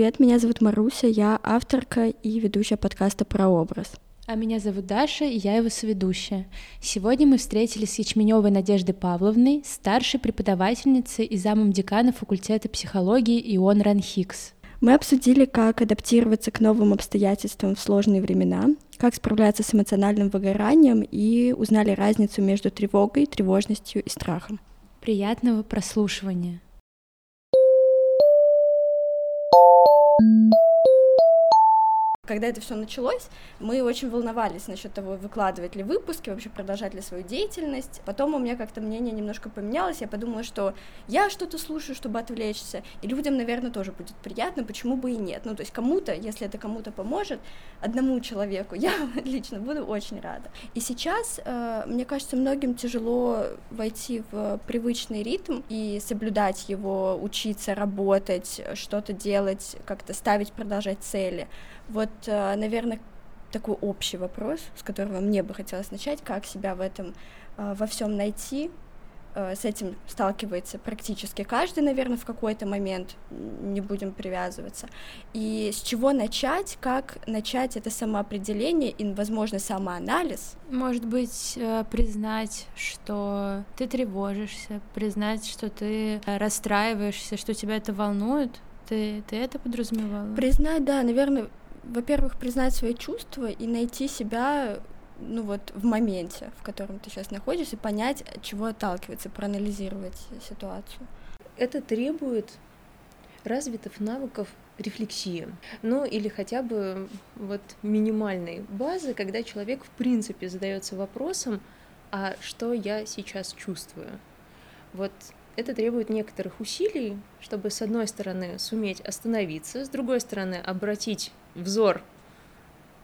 Привет, меня зовут Маруся, я авторка и ведущая подкаста про образ. А меня зовут Даша, и я его соведущая. Сегодня мы встретились с Ячменевой Надеждой Павловной, старшей преподавательницей и замом декана факультета психологии Ион Ранхикс. Мы обсудили, как адаптироваться к новым обстоятельствам в сложные времена, как справляться с эмоциональным выгоранием и узнали разницу между тревогой, тревожностью и страхом. Приятного прослушивания! you когда это все началось, мы очень волновались насчет того, выкладывать ли выпуски, вообще продолжать ли свою деятельность. Потом у меня как-то мнение немножко поменялось, я подумала, что я что-то слушаю, чтобы отвлечься, и людям, наверное, тоже будет приятно, почему бы и нет. Ну, то есть кому-то, если это кому-то поможет, одному человеку, я лично буду очень рада. И сейчас, э, мне кажется, многим тяжело войти в привычный ритм и соблюдать его, учиться, работать, что-то делать, как-то ставить, продолжать цели. Вот, э, наверное, такой общий вопрос, с которого мне бы хотелось начать, как себя в этом э, во всем найти. Э, с этим сталкивается практически каждый, наверное, в какой-то момент, не будем привязываться. И с чего начать, как начать это самоопределение и, возможно, самоанализ? Может быть, признать, что ты тревожишься, признать, что ты расстраиваешься, что тебя это волнует, ты, ты это подразумевала? Признать, да, наверное, во-первых, признать свои чувства и найти себя ну вот в моменте, в котором ты сейчас находишься, понять, от чего отталкиваться, проанализировать ситуацию. Это требует развитых навыков рефлексии, ну или хотя бы вот минимальной базы, когда человек в принципе задается вопросом, а что я сейчас чувствую? Вот это требует некоторых усилий, чтобы с одной стороны суметь остановиться, с другой стороны обратить взор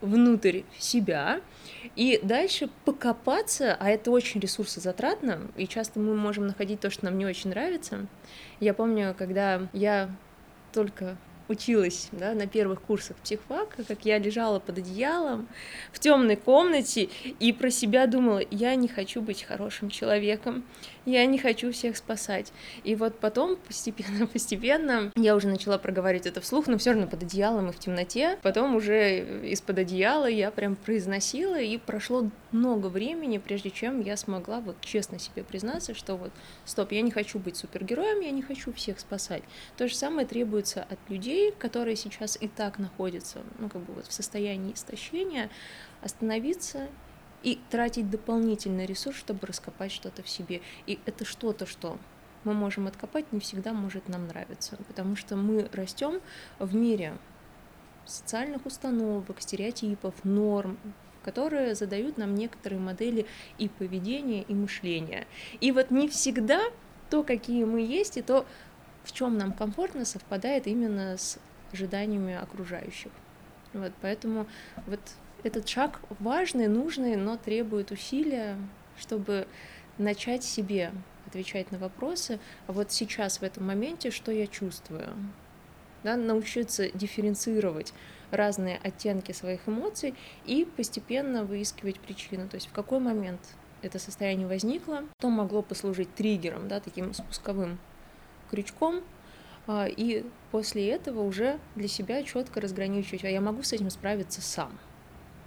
внутрь себя и дальше покопаться, а это очень ресурсозатратно, и часто мы можем находить то, что нам не очень нравится. Я помню, когда я только училась да, на первых курсах психфака, как я лежала под одеялом в темной комнате и про себя думала, я не хочу быть хорошим человеком, я не хочу всех спасать. И вот потом постепенно-постепенно я уже начала проговаривать это вслух, но все равно под одеялом и в темноте. Потом уже из-под одеяла я прям произносила, и прошло много времени, прежде чем я смогла вот честно себе признаться, что вот, стоп, я не хочу быть супергероем, я не хочу всех спасать. То же самое требуется от людей, которые сейчас и так находятся, ну, как бы вот в состоянии истощения, остановиться и тратить дополнительный ресурс, чтобы раскопать что-то в себе. И это что-то, что мы можем откопать, не всегда может нам нравиться, потому что мы растем в мире социальных установок, стереотипов, норм, которые задают нам некоторые модели и поведения, и мышления. И вот не всегда то, какие мы есть, и то, в чем нам комфортно, совпадает именно с ожиданиями окружающих. Вот, поэтому вот этот шаг важный, нужный, но требует усилия, чтобы начать себе отвечать на вопросы, а вот сейчас в этом моменте что я чувствую, да, научиться дифференцировать разные оттенки своих эмоций и постепенно выискивать причину, то есть в какой момент это состояние возникло, что могло послужить триггером, да, таким спусковым крючком, а, и после этого уже для себя четко разграничивать, а я могу с этим справиться сам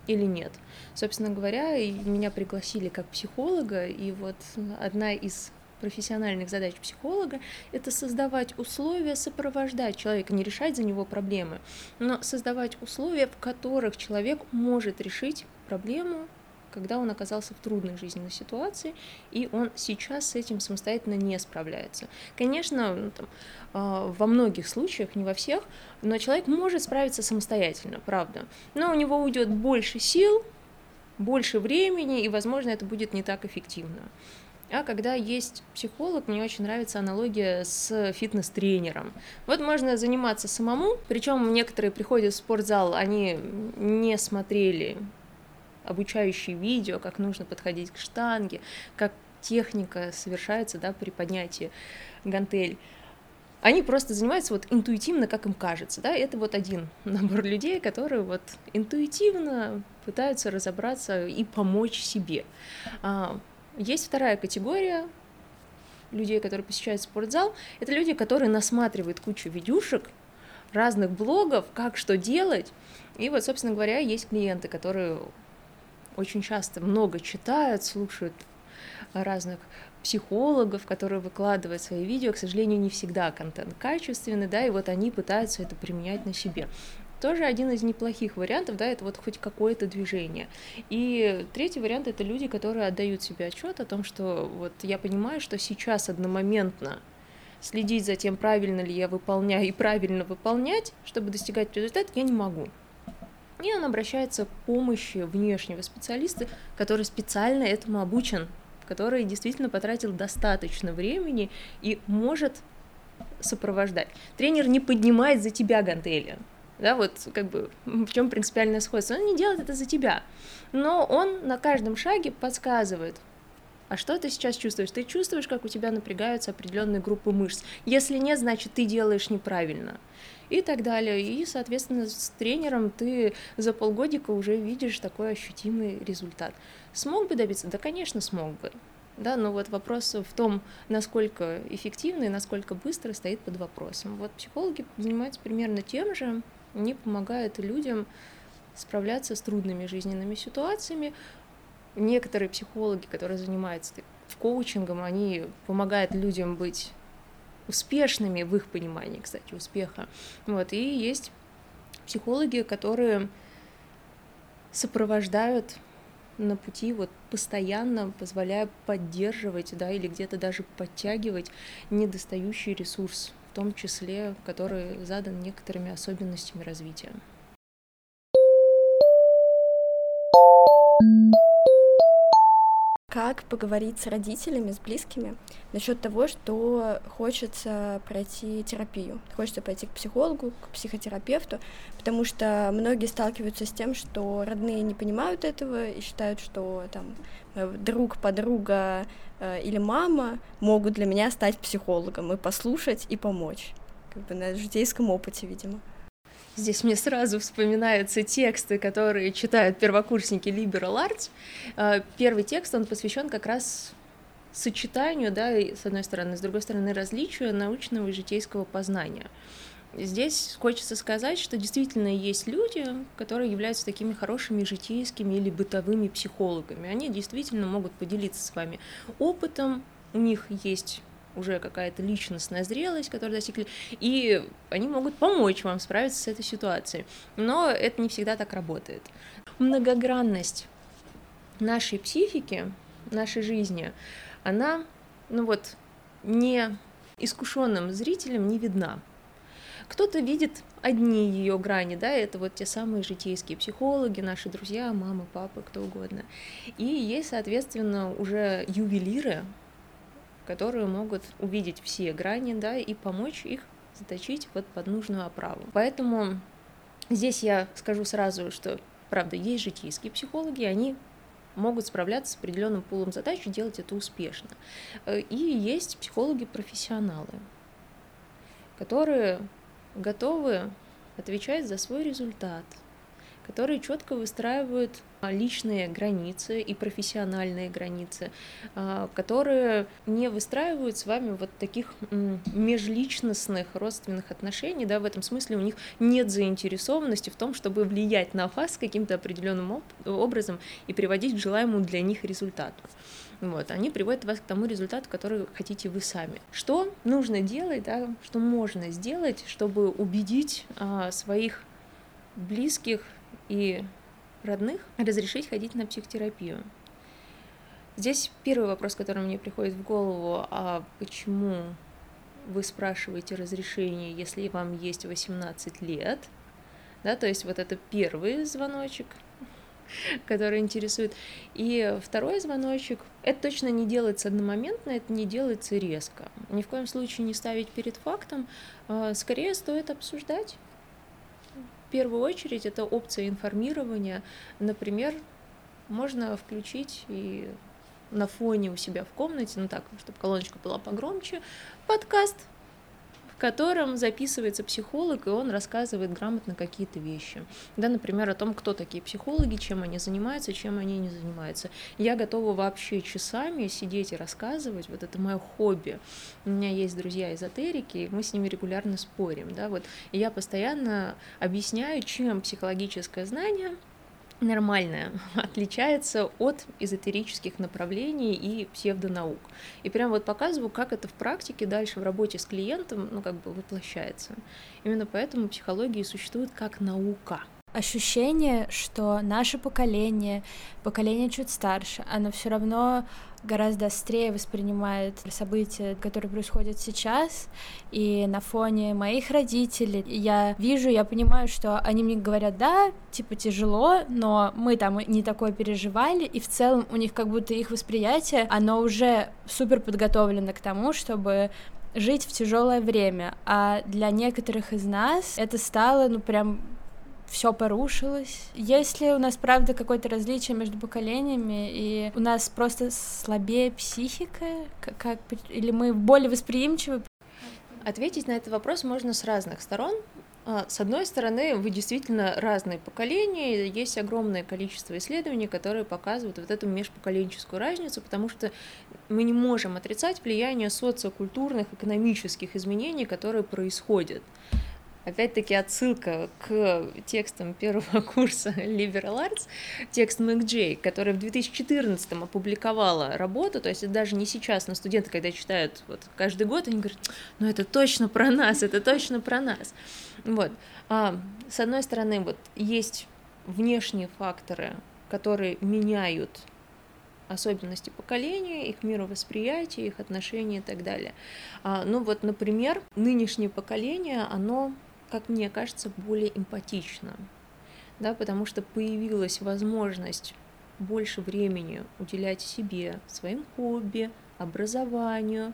или нет. Собственно говоря, меня пригласили как психолога, и вот одна из профессиональных задач психолога — это создавать условия, сопровождать человека, не решать за него проблемы, но создавать условия, в которых человек может решить проблему когда он оказался в трудной жизненной ситуации, и он сейчас с этим самостоятельно не справляется. Конечно, ну, там, э, во многих случаях, не во всех, но человек может справиться самостоятельно, правда. Но у него уйдет больше сил, больше времени, и, возможно, это будет не так эффективно. А когда есть психолог, мне очень нравится аналогия с фитнес-тренером. Вот можно заниматься самому, причем некоторые приходят в спортзал, они не смотрели обучающие видео, как нужно подходить к штанге, как техника совершается да, при поднятии гантель. Они просто занимаются вот интуитивно, как им кажется, да, это вот один набор людей, которые вот интуитивно пытаются разобраться и помочь себе. А, есть вторая категория людей, которые посещают спортзал, это люди, которые насматривают кучу видюшек, разных блогов, как что делать. И вот, собственно говоря, есть клиенты, которые очень часто много читают, слушают разных психологов, которые выкладывают свои видео, к сожалению, не всегда контент качественный, да, и вот они пытаются это применять на себе. Тоже один из неплохих вариантов, да, это вот хоть какое-то движение. И третий вариант это люди, которые отдают себе отчет о том, что вот я понимаю, что сейчас одномоментно следить за тем, правильно ли я выполняю и правильно выполнять, чтобы достигать результата, я не могу. И он обращается к помощи внешнего специалиста, который специально этому обучен, который действительно потратил достаточно времени и может сопровождать. Тренер не поднимает за тебя гантели, да, вот как бы в чем принципиальное сходство. Он не делает это за тебя, но он на каждом шаге подсказывает, а что ты сейчас чувствуешь? Ты чувствуешь, как у тебя напрягаются определенные группы мышц. Если нет, значит, ты делаешь неправильно. И так далее. И, соответственно, с тренером ты за полгодика уже видишь такой ощутимый результат. Смог бы добиться? Да, конечно, смог бы. Да, но вот вопрос в том, насколько эффективно и насколько быстро стоит под вопросом. Вот психологи занимаются примерно тем же, они помогают людям справляться с трудными жизненными ситуациями, некоторые психологи, которые занимаются коучингом, они помогают людям быть успешными в их понимании, кстати, успеха. Вот, и есть психологи, которые сопровождают на пути вот постоянно позволяя поддерживать, да, или где-то даже подтягивать недостающий ресурс, в том числе, который задан некоторыми особенностями развития. Как поговорить с родителями, с близкими насчет того, что хочется пройти терапию, хочется пойти к психологу, к психотерапевту, потому что многие сталкиваются с тем, что родные не понимают этого и считают, что там друг, подруга э, или мама могут для меня стать психологом и послушать и помочь, как бы на житейском опыте, видимо. Здесь мне сразу вспоминаются тексты, которые читают первокурсники Liberal Arts. А, первый текст, он посвящен как раз сочетанию, да, с одной стороны, с другой стороны, различию научного и житейского познания. Здесь хочется сказать, что действительно есть люди, которые являются такими хорошими житейскими или бытовыми психологами. Они действительно могут поделиться с вами опытом, у них есть уже какая-то личностная зрелость, которую достигли, и они могут помочь вам справиться с этой ситуацией. Но это не всегда так работает. Многогранность нашей психики, нашей жизни, она, ну вот, не искушенным зрителям не видна. Кто-то видит одни ее грани, да, это вот те самые житейские психологи, наши друзья, мамы, папы, кто угодно. И есть, соответственно, уже ювелиры, которые могут увидеть все грани, да, и помочь их заточить вот под нужную оправу. Поэтому здесь я скажу сразу, что, правда, есть житейские психологи, они могут справляться с определенным пулом задач и делать это успешно. Э, и есть психологи-профессионалы, которые готовы отвечать за свой результат, которые четко выстраивают а, личные границы и профессиональные границы, а, которые не выстраивают с вами вот таких межличностных родственных отношений, да, в этом смысле у них нет заинтересованности в том, чтобы влиять на вас каким-то определенным образом и приводить к желаемому для них результату. Вот, они приводят вас к тому результату, который хотите вы сами. Что нужно делать, да, что можно сделать, чтобы убедить а, своих близких и родных разрешить ходить на психотерапию. Здесь первый вопрос, который мне приходит в голову, а почему вы спрашиваете разрешение, если вам есть 18 лет? Да, то есть вот это первый звоночек, который интересует. И второй звоночек, это точно не делается одномоментно, это не делается резко. Ни в коем случае не ставить перед фактом, а скорее стоит обсуждать в первую очередь это опция информирования. Например, можно включить и на фоне у себя в комнате, ну так, чтобы колоночка была погромче, подкаст, котором записывается психолог, и он рассказывает грамотно какие-то вещи. Да, например, о том, кто такие психологи, чем они занимаются, чем они не занимаются. Я готова вообще часами сидеть и рассказывать, вот это мое хобби. У меня есть друзья-эзотерики, и мы с ними регулярно спорим, да, вот. И я постоянно объясняю, чем психологическое знание — нормальная, отличается от эзотерических направлений и псевдонаук. И прям вот показываю, как это в практике дальше в работе с клиентом, ну, как бы воплощается. Именно поэтому психология существует как наука. Ощущение, что наше поколение, поколение чуть старше, оно все равно гораздо острее воспринимает события, которые происходят сейчас, и на фоне моих родителей я вижу, я понимаю, что они мне говорят, да, типа тяжело, но мы там не такое переживали, и в целом у них как будто их восприятие, оно уже супер подготовлено к тому, чтобы жить в тяжелое время, а для некоторых из нас это стало, ну, прям все порушилось. Если у нас, правда, какое-то различие между поколениями, и у нас просто слабее психика, как или мы более восприимчивы? Ответить на этот вопрос можно с разных сторон. А, с одной стороны, вы действительно разные поколения, есть огромное количество исследований, которые показывают вот эту межпоколенческую разницу, потому что мы не можем отрицать влияние социокультурных, экономических изменений, которые происходят. Опять-таки отсылка к текстам первого курса Liberal Arts, текст Мэг Джей, который в 2014 опубликовала работу, то есть даже не сейчас, но студенты, когда читают вот каждый год, они говорят, ну это точно про нас, это точно про нас. Вот. А, с одной стороны, вот есть внешние факторы, которые меняют особенности поколения, их мировосприятие, их отношения и так далее. А, ну вот, например, нынешнее поколение, оно как мне кажется, более эмпатично, да, потому что появилась возможность больше времени уделять себе, своим хобби, образованию,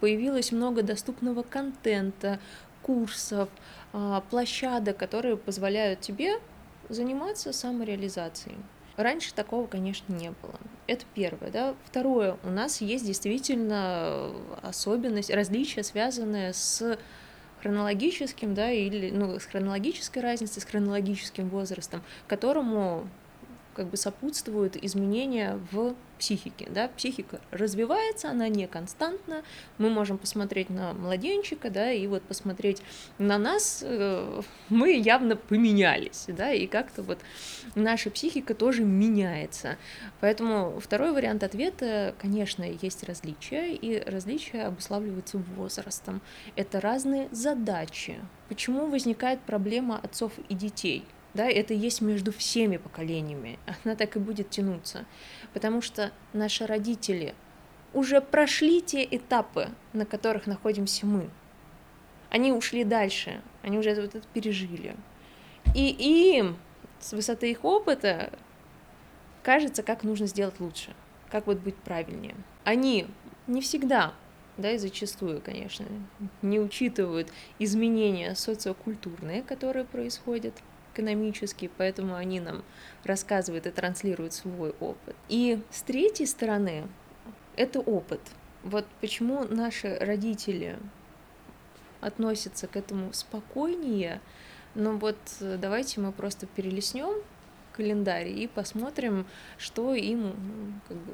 появилось много доступного контента, курсов, а, площадок, которые позволяют тебе заниматься самореализацией. Раньше такого, конечно, не было. Это первое. Да? Второе, у нас есть действительно особенность, различия, связанные с хронологическим, да, или ну, с хронологической разницей, с хронологическим возрастом, которому как бы сопутствуют изменения в психике. Да? Психика развивается, она не константна. Мы можем посмотреть на младенчика, да, и вот посмотреть на нас, э, мы явно поменялись, да, и как-то вот наша психика тоже меняется. Поэтому второй вариант ответа, конечно, есть различия, и различия обуславливаются возрастом. Это разные задачи. Почему возникает проблема отцов и детей? Да, это есть между всеми поколениями, она так и будет тянуться, потому что наши родители уже прошли те этапы, на которых находимся мы. Они ушли дальше, они уже вот это пережили. И им с высоты их опыта кажется, как нужно сделать лучше, как вот быть правильнее. Они не всегда, да, и зачастую, конечно, не учитывают изменения социокультурные, которые происходят – экономический, поэтому они нам рассказывают и транслируют свой опыт. И с третьей стороны, это опыт. Вот почему наши родители относятся к этому спокойнее, но вот давайте мы просто перелеснем календарь и посмотрим, что им как бы,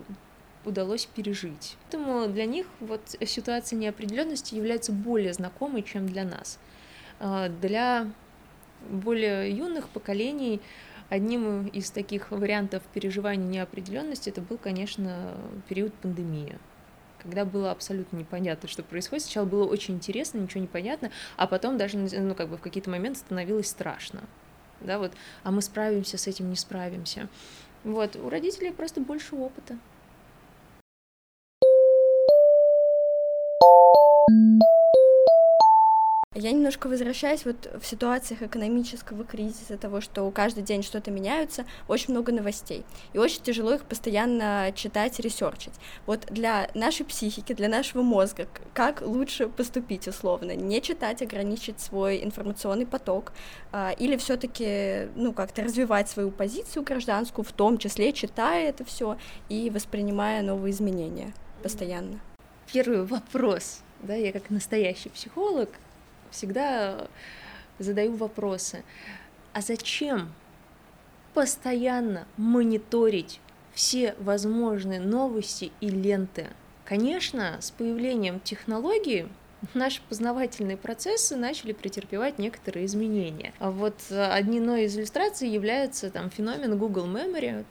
удалось пережить. Поэтому для них вот ситуация неопределенности является более знакомой, чем для нас. А, для более юных поколений одним из таких вариантов переживания неопределенности это был, конечно, период пандемии когда было абсолютно непонятно, что происходит. Сначала было очень интересно, ничего не понятно, а потом даже, ну, как бы в какие-то моменты становилось страшно. Да, вот, а мы справимся с этим, не справимся. Вот, у родителей просто больше опыта. Я немножко возвращаюсь вот в ситуациях экономического кризиса, того, что каждый день что-то меняется, очень много новостей, и очень тяжело их постоянно читать, ресерчить. Вот для нашей психики, для нашего мозга, как лучше поступить условно? Не читать, ограничить свой информационный поток, а, или все таки ну, как-то развивать свою позицию гражданскую, в том числе читая это все и воспринимая новые изменения постоянно? Первый вопрос, да, я как настоящий психолог всегда задаю вопросы. А зачем постоянно мониторить все возможные новости и ленты? Конечно, с появлением технологий наши познавательные процессы начали претерпевать некоторые изменения. А вот э, одной из иллюстраций является там феномен Google Memory,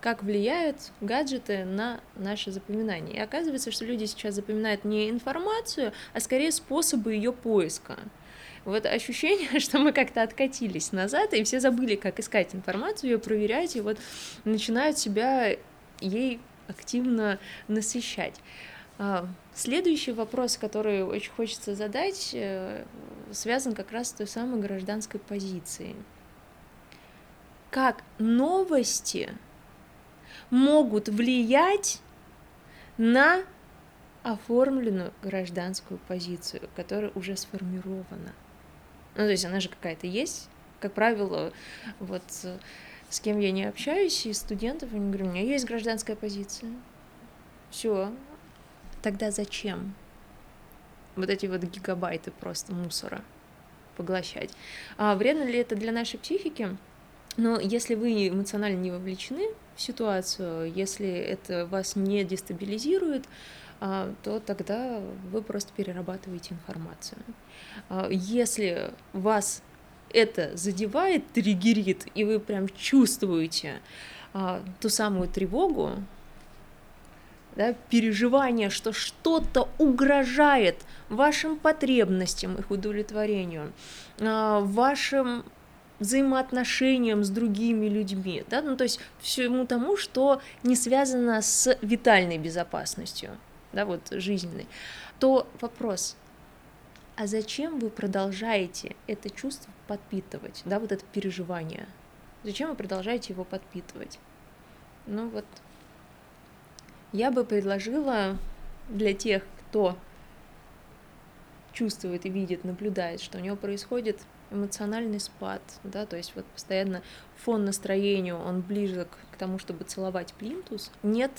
как влияют гаджеты на наше запоминание. И оказывается, что люди сейчас запоминают не информацию, а скорее способы ее поиска. Вот ощущение, что мы как-то откатились назад, и все забыли, как искать информацию, ее проверять, и вот начинают себя ей активно насыщать. А, следующий вопрос, который очень хочется задать, э, связан как раз с той самой гражданской позицией. Как новости могут влиять на оформленную гражданскую позицию, которая уже сформирована? Ну, то есть она же какая-то есть. Как правило, вот с кем я не общаюсь, из студентов, они говорят, у меня есть гражданская позиция. Все, Тогда зачем вот эти вот гигабайты просто мусора поглощать? А вредно ли это для нашей психики? Но если вы эмоционально не вовлечены ситуацию, если это вас не дестабилизирует, а, то тогда вы просто перерабатываете информацию. А, если вас это задевает, триггерит, и вы прям чувствуете а, ту самую тревогу, да, переживание, что что-то угрожает вашим потребностям, их удовлетворению, вашим взаимоотношениям с другими людьми, да, ну то есть всему тому, что не связано с витальной безопасностью, да, вот жизненной, то вопрос, а зачем вы продолжаете это чувство подпитывать, да, вот это переживание? Зачем вы продолжаете его подпитывать? Ну вот я бы предложила для тех, кто чувствует и видит, наблюдает, что у него происходит эмоциональный спад, да, то есть вот постоянно фон настроению, он ближе к тому, чтобы целовать плинтус, нет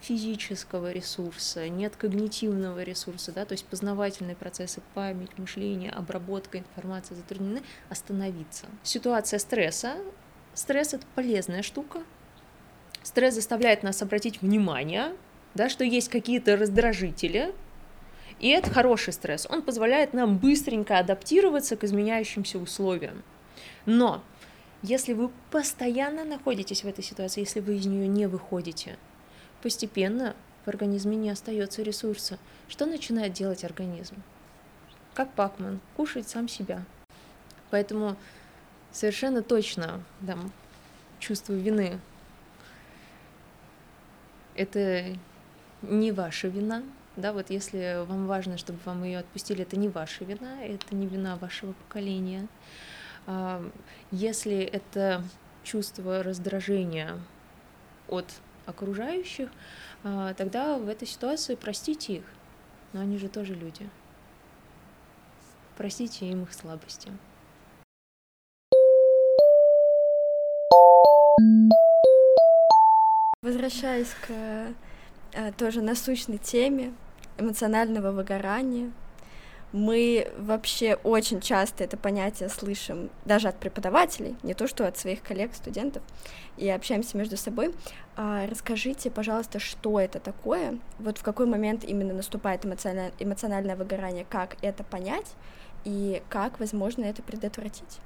физического ресурса, нет когнитивного ресурса, да, то есть познавательные процессы, память, мышление, обработка информации затруднены, остановиться. Ситуация стресса. Стресс — это полезная штука, Стресс заставляет нас обратить внимание, да, что есть какие-то раздражители, и это хороший стресс. Он позволяет нам быстренько адаптироваться к изменяющимся условиям. Но если вы постоянно находитесь в этой ситуации, если вы из нее не выходите, постепенно в организме не остается ресурса. Что начинает делать организм? Как Пакман, кушать сам себя. Поэтому совершенно точно да, чувство вины это не ваша вина, да, вот если вам важно, чтобы вам ее отпустили, это не ваша вина, это не вина вашего поколения. Если это чувство раздражения от окружающих, а, тогда в этой ситуации простите их, но они же тоже люди. Простите им их слабости. Возвращаясь к э, тоже насущной теме эмоционального выгорания, мы вообще очень часто это понятие слышим даже от преподавателей, не то что от своих коллег, студентов, и общаемся между собой. А, расскажите, пожалуйста, что это такое, вот в какой момент именно наступает эмоциональное, выгорание, как это понять и как возможно это предотвратить?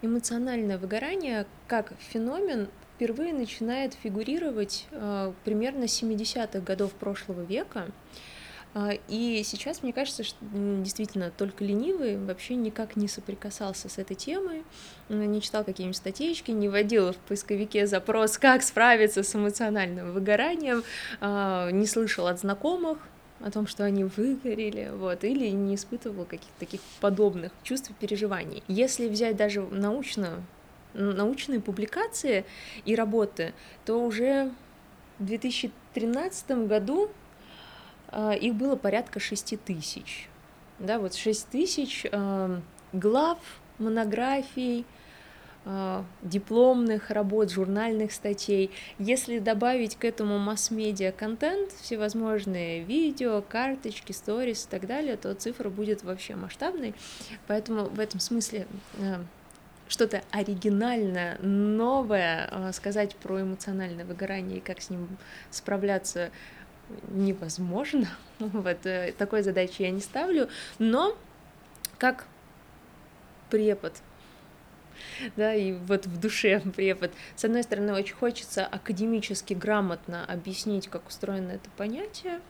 Эмоциональное выгорание как феномен впервые начинает фигурировать э, примерно 70-х годов прошлого века. А, и сейчас, мне кажется, что действительно только ленивый вообще никак не соприкасался с этой темой, не читал какие-нибудь статейки, не вводил в поисковике запрос, как справиться с эмоциональным выгоранием, а, не слышал от знакомых о том, что они выгорели, вот, или не испытывал каких-то таких подобных чувств и переживаний. Если взять даже научно научные публикации и работы, то уже в 2013 году их было порядка 6 тысяч. Да, вот 6 тысяч э, глав, монографий, э, дипломных работ, журнальных статей. Если добавить к этому масс-медиа контент, всевозможные видео, карточки, сторис и так далее, то цифра будет вообще масштабной. Поэтому в этом смысле э, что-то оригинальное, новое э, сказать про эмоциональное выгорание и как с ним справляться невозможно. Вот э, такой задачи я не ставлю, но как препод, да, и вот в душе препод. С одной стороны, очень хочется академически грамотно объяснить, как устроено это понятие,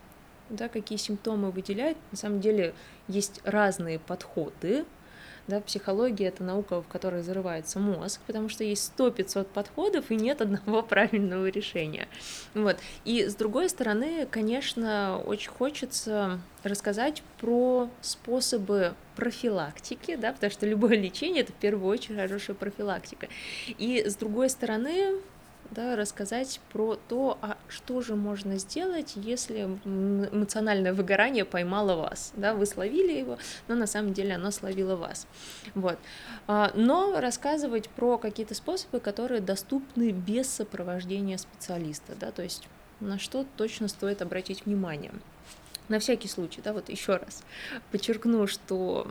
да, какие симптомы выделяют. На самом деле есть разные подходы да, психология — это наука, в которой зарывается мозг, потому что есть 100-500 подходов, и нет одного правильного решения. Вот. И с другой стороны, конечно, очень хочется рассказать про способы профилактики, да, потому что любое лечение — это в первую очередь хорошая профилактика. И с другой стороны, да, рассказать про то, а что же можно сделать, если эмоциональное выгорание поймало вас, да, вы словили его, но на самом деле оно словило вас, вот. А, но рассказывать про какие-то способы, которые доступны без сопровождения специалиста, да, то есть на что точно стоит обратить внимание. На всякий случай, да, вот еще раз подчеркну, что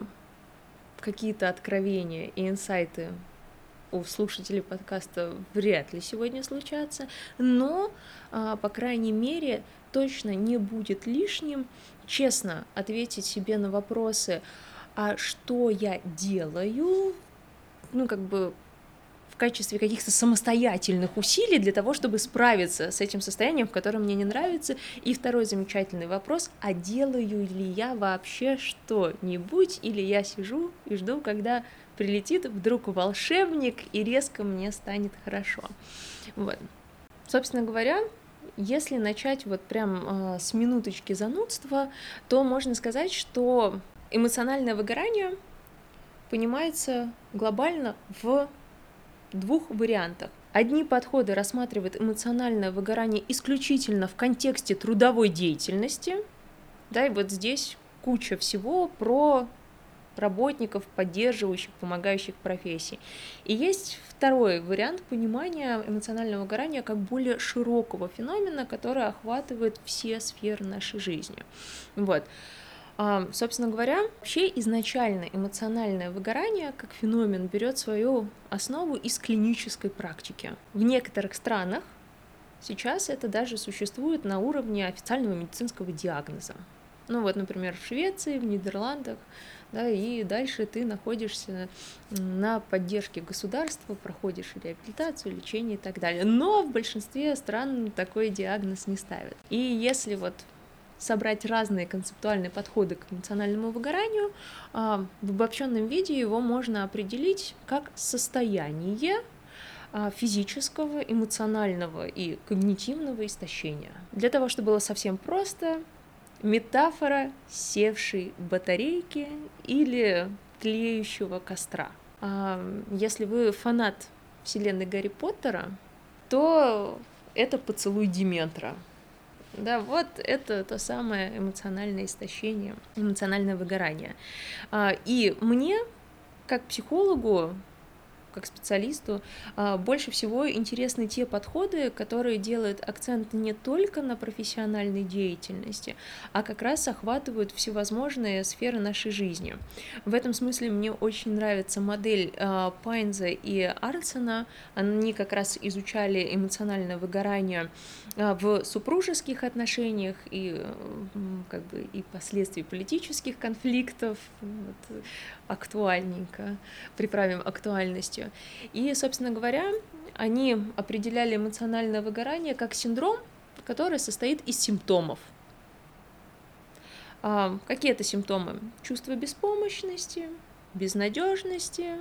какие-то откровения и инсайты у слушателей подкаста вряд ли сегодня случатся, но, а, по крайней мере, точно не будет лишним честно ответить себе на вопросы, а что я делаю, ну, как бы в качестве каких-то самостоятельных усилий для того, чтобы справиться с этим состоянием, в котором мне не нравится. И второй замечательный вопрос, а делаю ли я вообще что-нибудь, или я сижу и жду, когда прилетит вдруг волшебник, и резко мне станет хорошо. Вот. Собственно говоря, если начать вот прям э, с минуточки занудства, то можно сказать, что эмоциональное выгорание понимается глобально в двух вариантах. Одни подходы рассматривают эмоциональное выгорание исключительно в контексте трудовой деятельности, да, и вот здесь куча всего про работников, поддерживающих, помогающих профессий. И есть второй вариант понимания эмоционального выгорания как более широкого феномена, который охватывает все сферы нашей жизни. Вот. А, собственно говоря, вообще изначально эмоциональное выгорание как феномен берет свою основу из клинической практики. В некоторых странах сейчас это даже существует на уровне официального медицинского диагноза. Ну вот, например, в Швеции, в Нидерландах, да, и дальше ты находишься на поддержке государства, проходишь реабилитацию, лечение и так далее. Но в большинстве стран такой диагноз не ставят. И если вот собрать разные концептуальные подходы к эмоциональному выгоранию, а, в обобщенном виде его можно определить как состояние а, физического, эмоционального и когнитивного истощения. Для того, чтобы было совсем просто, метафора севшей батарейки или тлеющего костра. А, если вы фанат вселенной Гарри Поттера, то это поцелуй Диметра. Да, вот это то самое эмоциональное истощение, эмоциональное выгорание. А, и мне, как психологу, как специалисту, а, больше всего интересны те подходы, которые делают акцент не только на профессиональной деятельности, а как раз охватывают всевозможные сферы нашей жизни. В этом смысле мне очень нравится модель а, Пайнза и Арсена. Они как раз изучали эмоциональное выгорание а, в супружеских отношениях и как бы и последствий политических конфликтов. Актуальненько, приправим актуальностью. И, собственно говоря, они определяли эмоциональное выгорание как синдром, который состоит из симптомов. А, какие это симптомы? Чувство беспомощности, безнадежности,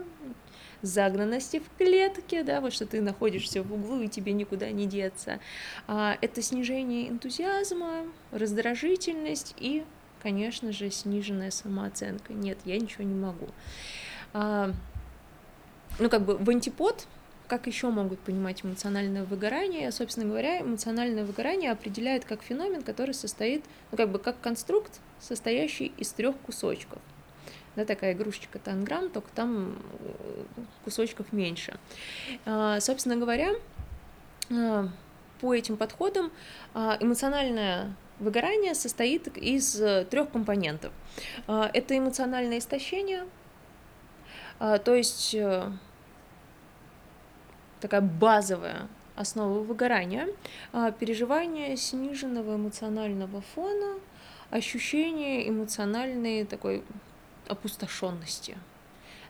загнанности в клетке, да, вот что ты находишься в углу и тебе никуда не деться. А, это снижение энтузиазма, раздражительность и конечно же, сниженная самооценка. Нет, я ничего не могу. А, ну, как бы в антипод, как еще могут понимать эмоциональное выгорание? Собственно говоря, эмоциональное выгорание определяет как феномен, который состоит, ну, как бы как конструкт, состоящий из трех кусочков. да, такая игрушечка танграмм, только там кусочков меньше. А, собственно говоря, а, по этим подходам а, эмоциональное выгорание состоит из трех компонентов. Это эмоциональное истощение, то есть э, такая базовая основа выгорания, переживание сниженного эмоционального фона, ощущение эмоциональной такой опустошенности.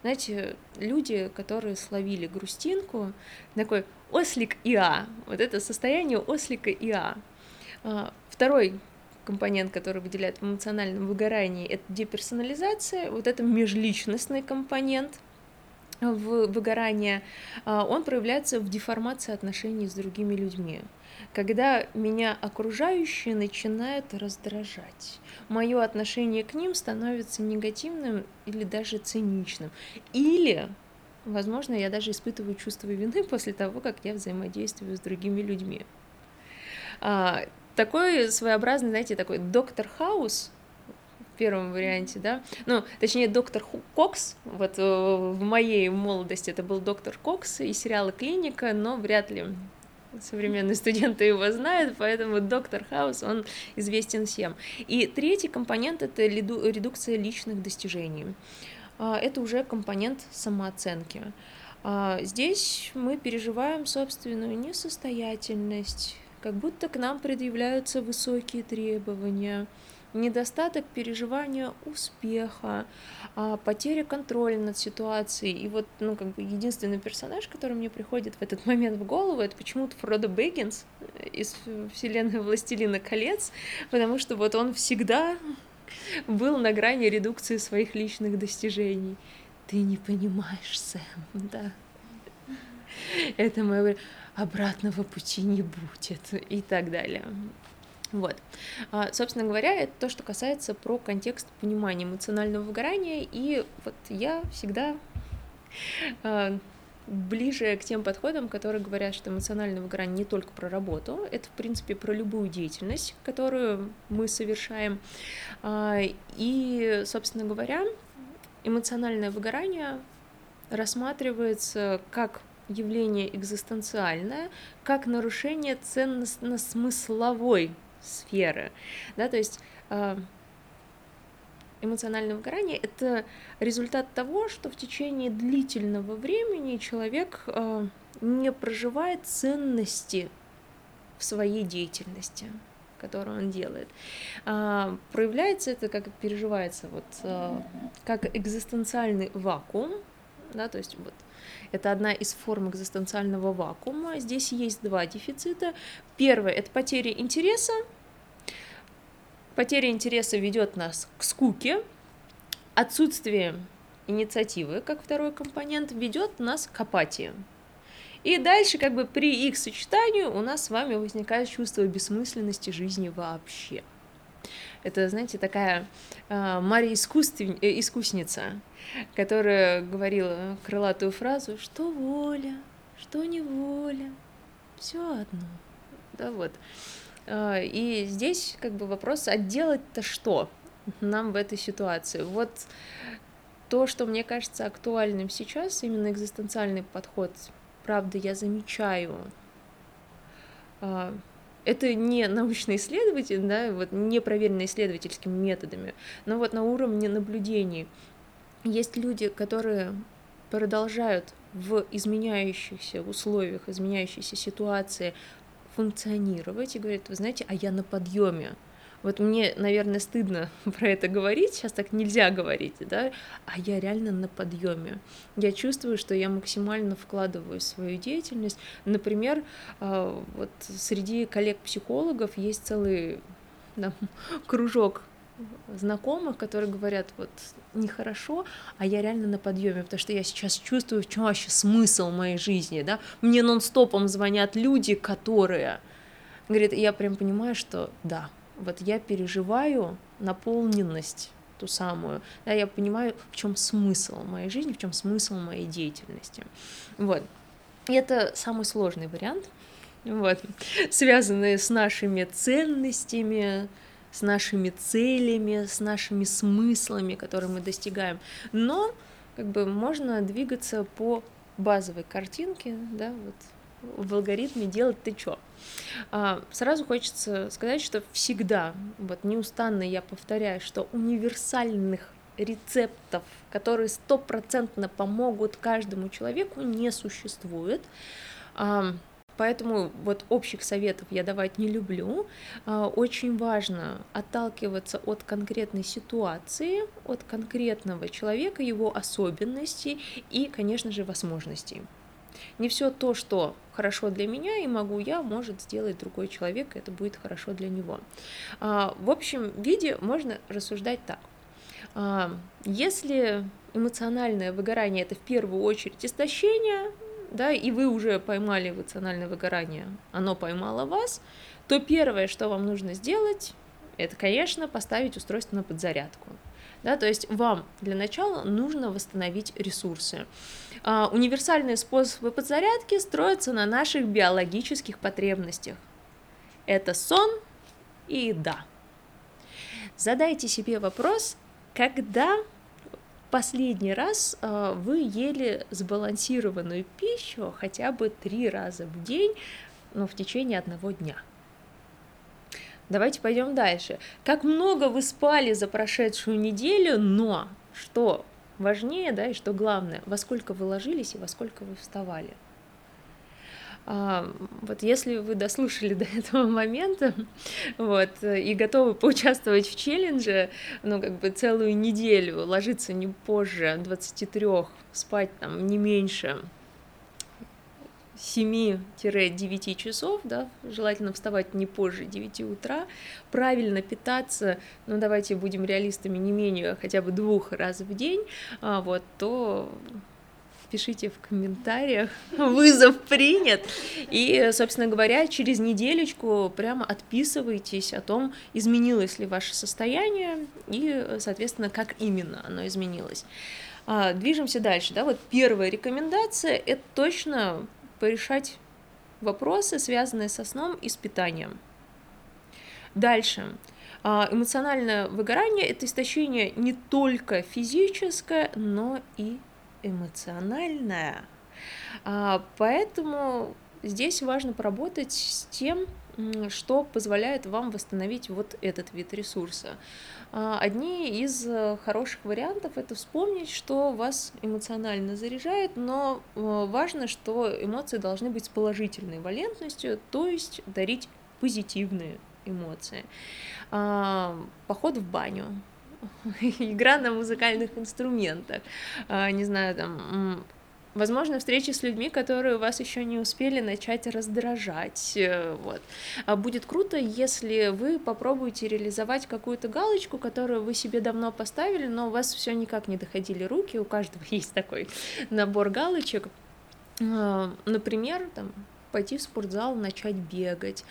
Знаете, люди, которые словили грустинку, такой ослик ИА, вот это состояние ослика ИА. А, второй компонент, который выделяет в эмоциональном выгорании, это деперсонализация, вот это межличностный компонент в выгорании, а, он проявляется в деформации отношений с другими людьми когда меня окружающие начинают раздражать. Мое отношение к ним становится негативным или даже циничным. Или, возможно, я даже испытываю чувство вины после того, как я взаимодействую с другими людьми. Такой своеобразный, знаете, такой доктор Хаус, в первом варианте, да, ну, точнее, доктор Кокс, вот э, в моей молодости это был доктор Кокс и сериала «Клиника», но вряд ли современные студенты его знают, поэтому доктор Хаус, он известен всем. И третий компонент — это редукция личных достижений. А, это уже компонент самооценки. А, здесь мы переживаем собственную несостоятельность, как будто к нам предъявляются высокие требования, недостаток переживания успеха, а, потеря контроля над ситуацией. И вот, ну, как бы единственный персонаж, который мне приходит в этот момент в голову, это почему-то Фродо Бэггинс из вселенной Властелина колец, потому что вот он всегда был на грани редукции своих личных достижений. Ты не понимаешь, Сэм, да. Это мое обратного пути не будет и так далее. Вот. А, собственно говоря, это то, что касается про контекст понимания эмоционального выгорания, и вот я всегда а, ближе к тем подходам, которые говорят, что эмоциональное выгорание не только про работу, это, в принципе, про любую деятельность, которую мы совершаем. А, и, собственно говоря, эмоциональное выгорание рассматривается как явление экзистенциальное, как нарушение ценностно-смысловой сферы, да, то есть а, эмоциональное выгорание — это результат того, что в течение длительного времени человек а, не проживает ценности в своей деятельности которую он делает. А, проявляется это, как переживается, вот, как экзистенциальный вакуум, да, то есть вот это одна из форм экзистенциального вакуума. Здесь есть два дефицита. Первое — это потеря интереса, Потеря интереса ведет нас к скуке, отсутствие инициативы, как второй компонент, ведет нас к апатии. И дальше, как бы при их сочетании, у нас с вами возникает чувство бессмысленности жизни вообще. Это, знаете, такая э, Мария искусствен... э, которая говорила крылатую фразу «Что воля, что не воля, все одно». Да, вот. А, и здесь как бы вопрос, а делать-то что нам в этой ситуации? Вот то, что мне кажется актуальным сейчас, именно экзистенциальный подход, правда, я замечаю, а, это не научный исследователь, да, вот не проверенный исследовательскими методами, но вот на уровне наблюдений. Есть люди, которые продолжают в изменяющихся условиях, изменяющейся ситуации функционировать и говорит, вы знаете, а я на подъеме. Вот мне, наверное, стыдно про это говорить, сейчас так нельзя говорить, да, а я реально на подъеме. Я чувствую, что я максимально вкладываю свою деятельность. Например, а, вот среди коллег-психологов есть целый да, кружок знакомых, которые говорят, вот нехорошо, а я реально на подъеме, потому что я сейчас чувствую, в чем вообще смысл моей жизни, да, мне нон-стопом звонят люди, которые, говорит, я прям понимаю, что да, вот я переживаю наполненность ту самую, да, я понимаю, в чем смысл моей жизни, в чем смысл моей деятельности, вот. И это самый сложный вариант, вот, связанный с нашими ценностями, с нашими целями, с нашими смыслами, которые мы достигаем. Но как бы можно двигаться по базовой картинке, да, вот в алгоритме делать ты чё. А, сразу хочется сказать, что всегда, вот неустанно я повторяю, что универсальных рецептов, которые стопроцентно помогут каждому человеку, не существует. А, Поэтому вот общих советов я давать не люблю. А, очень важно отталкиваться от конкретной ситуации, от конкретного человека, его особенностей и, конечно же, возможностей. Не все то, что хорошо для меня и могу я, может сделать другой человек, и это будет хорошо для него. А, в общем виде можно рассуждать так. А, если эмоциональное выгорание это в первую очередь истощение, да, и вы уже поймали эмоциональное выгорание, оно поймало вас, то первое, что вам нужно сделать, это, конечно, поставить устройство на подзарядку. Да, то есть вам для начала нужно восстановить ресурсы. А, универсальные способы подзарядки строятся на наших биологических потребностях. Это сон и еда. Задайте себе вопрос, когда последний раз э, вы ели сбалансированную пищу хотя бы три раза в день, ну, в течение одного дня. Давайте пойдем дальше. Как много вы спали за прошедшую неделю, но что важнее, да, и что главное, во сколько вы ложились и во сколько вы вставали – а, вот если вы дослушали до этого момента, вот, и готовы поучаствовать в челлендже, ну, как бы целую неделю, ложиться не позже 23, спать там не меньше 7-9 часов, да, желательно вставать не позже 9 утра, правильно питаться, ну давайте будем реалистами, не менее хотя бы двух раз в день, а, вот, то пишите в комментариях, вызов принят. И, собственно говоря, через неделечку прямо отписывайтесь о том, изменилось ли ваше состояние и, соответственно, как именно оно изменилось. А, движемся дальше. Да? Вот первая рекомендация – это точно порешать вопросы, связанные со сном и с питанием. Дальше. А, эмоциональное выгорание – это истощение не только физическое, но и эмоциональная. А, поэтому здесь важно поработать с тем, что позволяет вам восстановить вот этот вид ресурса. А, одни из э, хороших вариантов это вспомнить, что вас эмоционально заряжает, но э, важно, что эмоции должны быть с положительной валентностью, то есть дарить позитивные эмоции. А, поход в баню, игра на музыкальных инструментах, а, не знаю, там, возможно, встречи с людьми, которые вас еще не успели начать раздражать. Э, вот. А будет круто, если вы попробуете реализовать какую-то галочку, которую вы себе давно поставили, но у вас все никак не доходили руки, у каждого есть такой набор галочек. А, например, там, пойти в спортзал, начать бегать,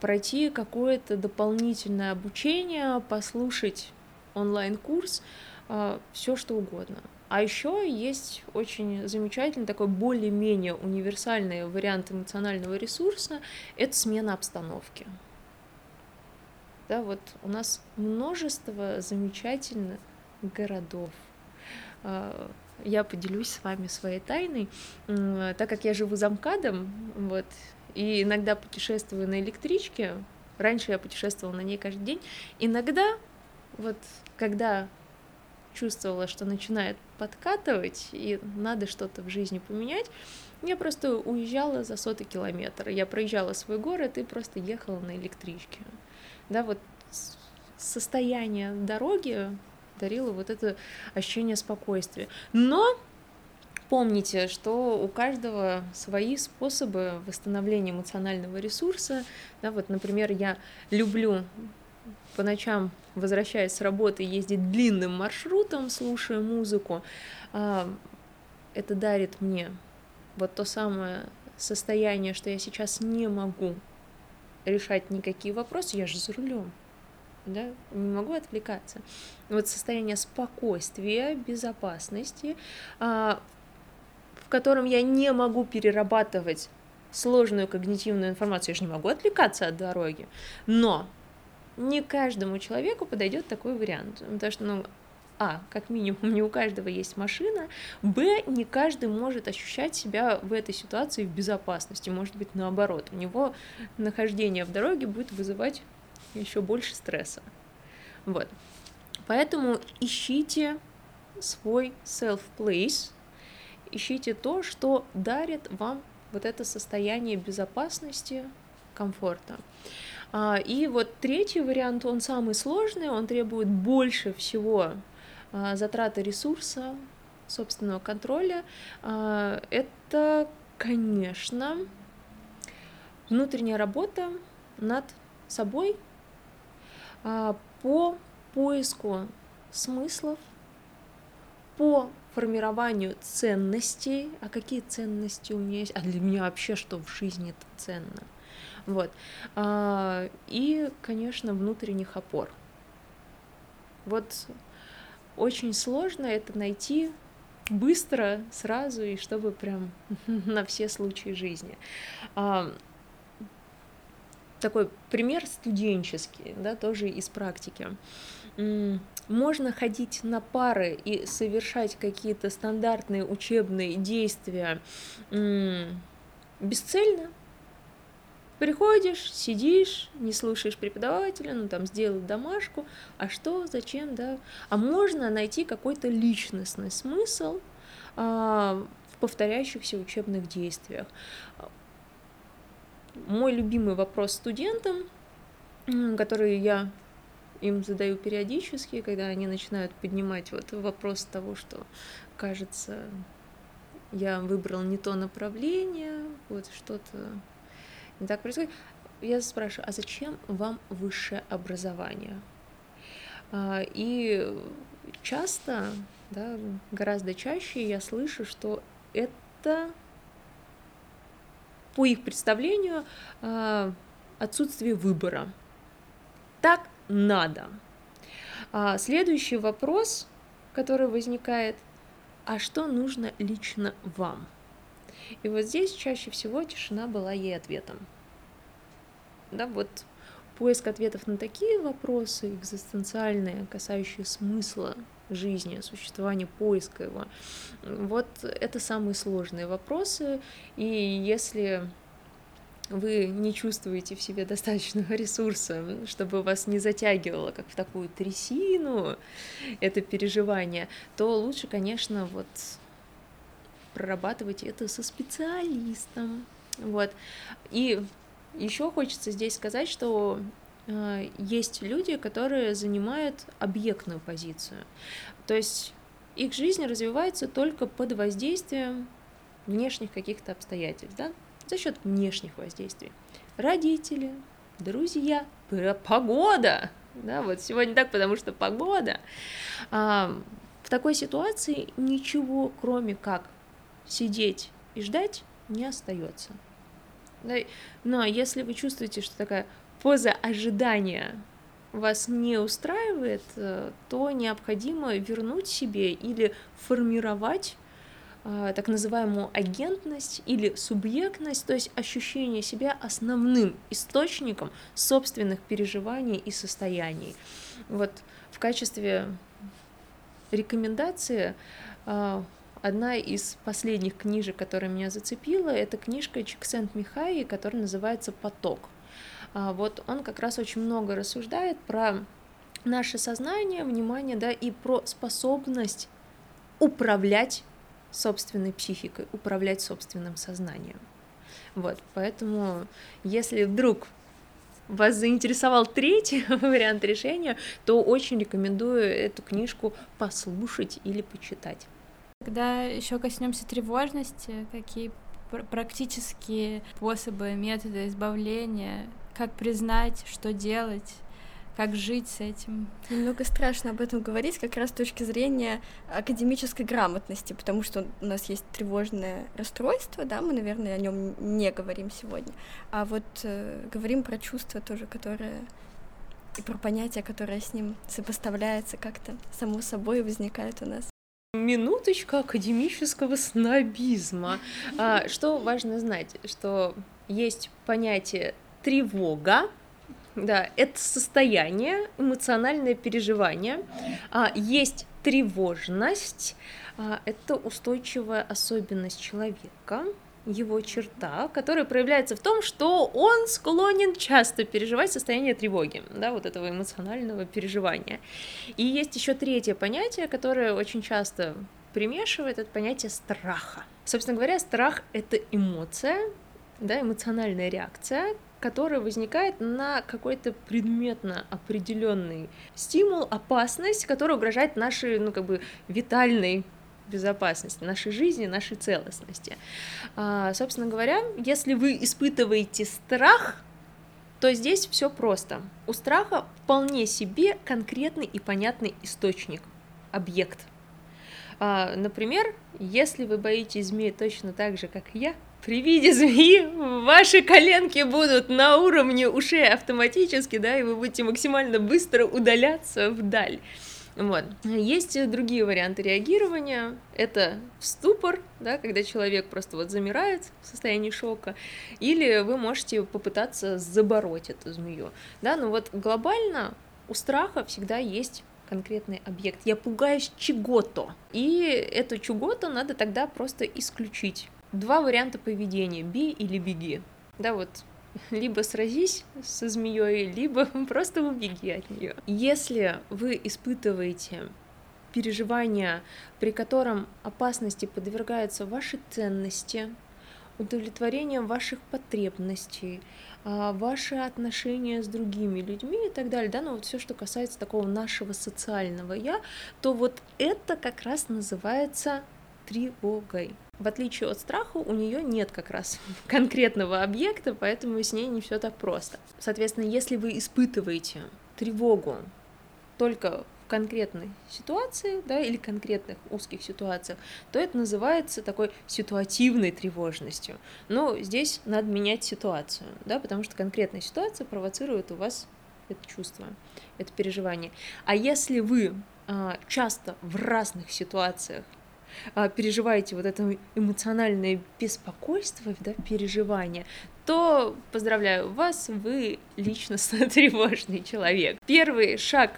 пройти какое-то дополнительное обучение, послушать онлайн-курс, а, все что угодно. А еще есть очень замечательный такой более-менее универсальный вариант эмоционального ресурса – это смена обстановки. Да, вот у нас множество замечательных городов. А, я поделюсь с вами своей тайной, так как я живу за МКАДом, вот, и иногда путешествую на электричке, раньше я путешествовала на ней каждый день, иногда вот когда чувствовала, что начинает подкатывать, и надо что-то в жизни поменять, я просто уезжала за сотый километр. Я проезжала свой город и просто ехала на электричке. Да, вот состояние дороги дарило вот это ощущение спокойствия. Но помните, что у каждого свои способы восстановления эмоционального ресурса. Да, вот, например, я люблю по ночам, возвращаясь с работы, ездить длинным маршрутом, слушая музыку, а, это дарит мне вот то самое состояние, что я сейчас не могу решать никакие вопросы, я же за рулем, да, не могу отвлекаться. Вот состояние спокойствия, безопасности, а, в котором я не могу перерабатывать сложную когнитивную информацию, я же не могу отвлекаться от дороги, но не каждому человеку подойдет такой вариант, потому что, ну, а, как минимум, не у каждого есть машина, б, не каждый может ощущать себя в этой ситуации в безопасности, может быть, наоборот, у него нахождение в дороге будет вызывать еще больше стресса. Вот. Поэтому ищите свой self-place, ищите то, что дарит вам вот это состояние безопасности, комфорта. А, и вот третий вариант, он самый сложный, он требует больше всего а, затраты ресурса, собственного контроля. А, это, конечно, внутренняя работа над собой по поиску смыслов, по формированию ценностей. А какие ценности у меня есть? А для меня вообще что в жизни это ценно? Вот. А, и, конечно, внутренних опор. Вот очень сложно это найти быстро, сразу, и чтобы прям на все случаи жизни. А, такой пример студенческий, да, тоже из практики. Можно ходить на пары и совершать какие-то стандартные учебные действия бесцельно, Приходишь, сидишь, не слушаешь преподавателя, ну там сделал домашку, а что, зачем, да? А можно найти какой-то личностный смысл а, в повторяющихся учебных действиях. Мой любимый вопрос студентам, который я им задаю периодически, когда они начинают поднимать вот вопрос того, что кажется, я выбрал не то направление, вот что-то не так происходит. Я спрашиваю, а зачем вам высшее образование? А, и часто, да, гораздо чаще я слышу, что это по их представлению а, отсутствие выбора. Так надо. А следующий вопрос, который возникает, а что нужно лично вам? И вот здесь чаще всего тишина была ей ответом. Да, вот поиск ответов на такие вопросы экзистенциальные, касающие смысла жизни, существования, поиска его, вот это самые сложные вопросы, и если вы не чувствуете в себе достаточного ресурса, чтобы вас не затягивало, как в такую трясину, это переживание, то лучше, конечно, вот прорабатывать это со специалистом. Вот. И еще хочется здесь сказать, что э, есть люди, которые занимают объектную позицию. То есть их жизнь развивается только под воздействием внешних каких-то обстоятельств, да, за счет внешних воздействий. Родители, друзья, погода, да, вот сегодня так, потому что погода. А, в такой ситуации ничего, кроме как сидеть и ждать не остается. Но если вы чувствуете, что такая поза ожидания вас не устраивает, э, то необходимо вернуть себе или формировать э, так называемую агентность или субъектность, то есть ощущение себя основным источником собственных переживаний и состояний. Вот в качестве рекомендации э, Одна из последних книжек, которая меня зацепила, это книжка Чиксент Михаи, которая называется «Поток». А, вот он как раз очень много рассуждает про наше сознание, внимание, да, и про способность управлять собственной психикой, управлять собственным сознанием. Вот, поэтому, если вдруг вас заинтересовал третий вариант решения, то очень рекомендую эту книжку послушать или почитать. Когда еще коснемся тревожности, какие практические способы, методы избавления, как признать, что делать, как жить с этим. Немного страшно об этом говорить, как раз с точки зрения академической грамотности, потому что у нас есть тревожное расстройство, да, мы, наверное, о нем не говорим сегодня, а вот э, говорим про чувство тоже, которое и про понятие, которое с ним сопоставляется как-то само собой возникает у нас. Минуточка академического снобизма. А, что важно знать, что есть понятие тревога, Да, это состояние, эмоциональное переживание. А, есть тревожность, а, это устойчивая особенность человека, его черта, которая проявляется в том, что он склонен часто переживать состояние тревоги, да, вот этого эмоционального переживания. И есть еще третье понятие, которое очень часто примешивает, это понятие страха. Собственно говоря, страх — это эмоция, да, эмоциональная реакция, которая возникает на какой-то предметно определенный стимул, опасность, которая угрожает нашей, ну, как бы, витальной безопасности, нашей жизни, нашей целостности. А, собственно говоря, если вы испытываете страх, то здесь все просто. У страха вполне себе конкретный и понятный источник, объект. А, например, если вы боитесь змеи точно так же, как я, при виде змеи ваши коленки будут на уровне ушей автоматически, да, и вы будете максимально быстро удаляться вдаль. Вот. Есть другие варианты реагирования. Это ступор, да, когда человек просто вот замирает в состоянии шока, или вы можете попытаться забороть эту змею. Да, но вот глобально у страха всегда есть конкретный объект. Я пугаюсь чего-то. И эту чего-то надо тогда просто исключить. Два варианта поведения. Би или беги. Да, вот либо сразись со змеей, либо просто убеги от нее. Если вы испытываете переживания, при котором опасности подвергаются ваши ценности, удовлетворением ваших потребностей, а, ваши отношения с другими людьми и так далее, да, ну вот все, что касается такого нашего социального я, то вот это как раз называется тревогой. В отличие от страха, у нее нет как раз конкретного объекта, поэтому с ней не все так просто. Соответственно, если вы испытываете тревогу только в конкретной ситуации, да, или конкретных узких ситуациях, то это называется такой ситуативной тревожностью. Но здесь надо менять ситуацию, да, потому что конкретная ситуация провоцирует у вас это чувство, это переживание. А если вы а, часто в разных ситуациях переживаете вот это эмоциональное беспокойство, да, переживание, то поздравляю вас, вы личностно тревожный человек. Первый шаг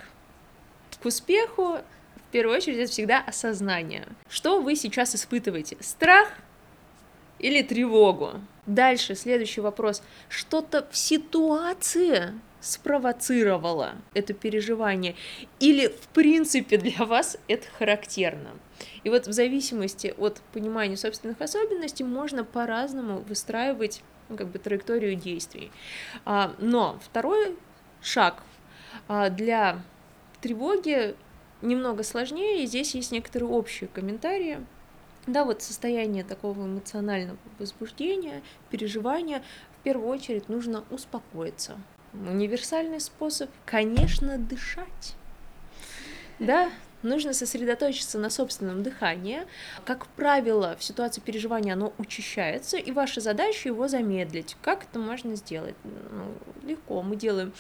к успеху в первую очередь это всегда осознание. Что вы сейчас испытываете? Страх или тревогу? Дальше следующий вопрос. Что-то в ситуации спровоцировало это переживание? Или в принципе для вас это характерно? И вот в зависимости от понимания собственных особенностей можно по-разному выстраивать ну, как бы траекторию действий. А, но второй шаг а, для тревоги немного сложнее, и здесь есть некоторые общие комментарии. Да, вот состояние такого эмоционального возбуждения, переживания, в первую очередь нужно успокоиться. Универсальный способ, конечно, дышать. Да, нужно сосредоточиться на собственном дыхании. Как правило, в ситуации переживания оно учащается, и ваша задача его замедлить. Как это можно сделать? Ну, легко. Мы делаем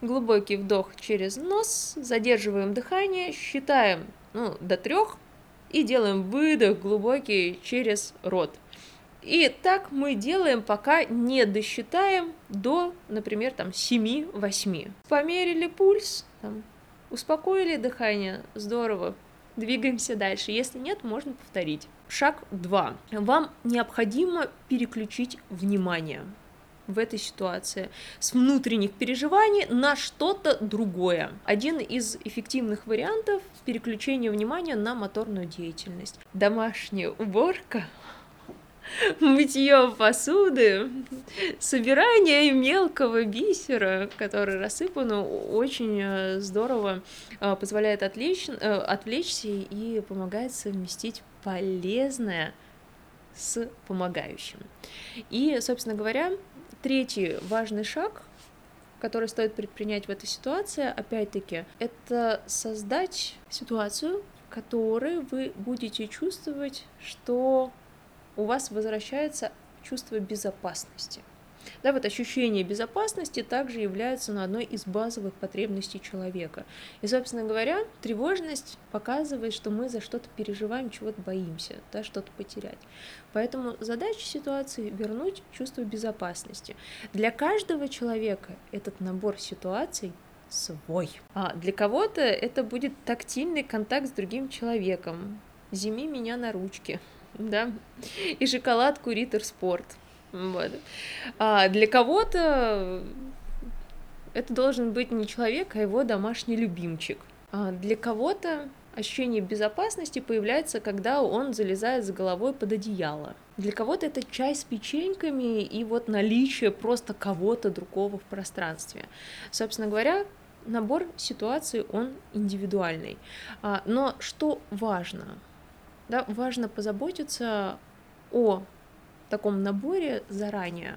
глубокий вдох через нос, задерживаем дыхание, считаем ну, до трех и делаем выдох глубокий через рот. И так мы делаем, пока не досчитаем до, например, там 7-8. Померили пульс, там, Успокоили дыхание? Здорово. Двигаемся дальше. Если нет, можно повторить. Шаг 2. Вам необходимо переключить внимание в этой ситуации с внутренних переживаний на что-то другое. Один из эффективных вариантов переключения внимания на моторную деятельность. Домашняя уборка мытье посуды, собирание мелкого бисера, который рассыпан, очень э, здорово э, позволяет отвлечь, э, отвлечься и помогает совместить полезное с помогающим. И, собственно говоря, третий важный шаг который стоит предпринять в этой ситуации, опять-таки, это создать ситуацию, в которой вы будете чувствовать, что у вас возвращается чувство безопасности. Да, вот ощущение безопасности также является ну, одной из базовых потребностей человека. И, собственно говоря, тревожность показывает, что мы за что-то переживаем, чего-то боимся, да, что-то потерять. Поэтому задача ситуации — вернуть чувство безопасности. Для каждого человека этот набор ситуаций свой. А для кого-то это будет тактильный контакт с другим человеком. Зими меня на ручке, да, и шоколадку Риттер Спорт. Вот. А для кого-то это должен быть не человек, а его домашний любимчик. А для кого-то ощущение безопасности появляется, когда он залезает с головой под одеяло. Для кого-то это чай с печеньками и вот наличие просто кого-то другого в пространстве. Собственно говоря, набор ситуаций, он индивидуальный. А, но что важно? Да, важно позаботиться о таком наборе заранее.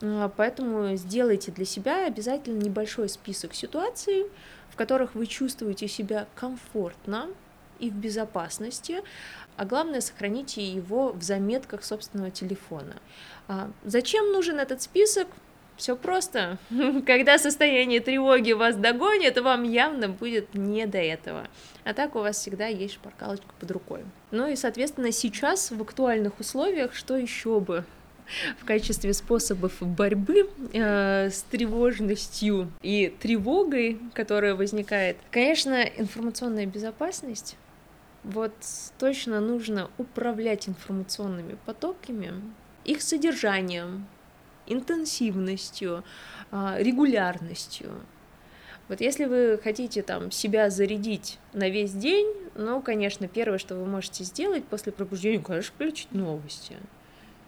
А, поэтому сделайте для себя обязательно небольшой список ситуаций, в которых вы чувствуете себя комфортно и в безопасности, а главное, сохраните его в заметках собственного телефона. А, зачем нужен этот список? Все просто. Когда состояние тревоги вас догонит, вам явно будет не до этого. А так у вас всегда есть шпаргалочка под рукой. Ну и, соответственно, сейчас в актуальных условиях, что еще бы в качестве способов борьбы э, с тревожностью и тревогой, которая возникает. Конечно, информационная безопасность. Вот точно нужно управлять информационными потоками, их содержанием, интенсивностью, а, регулярностью. Вот если вы хотите там себя зарядить на весь день, ну, конечно, первое, что вы можете сделать после пробуждения, конечно, включить новости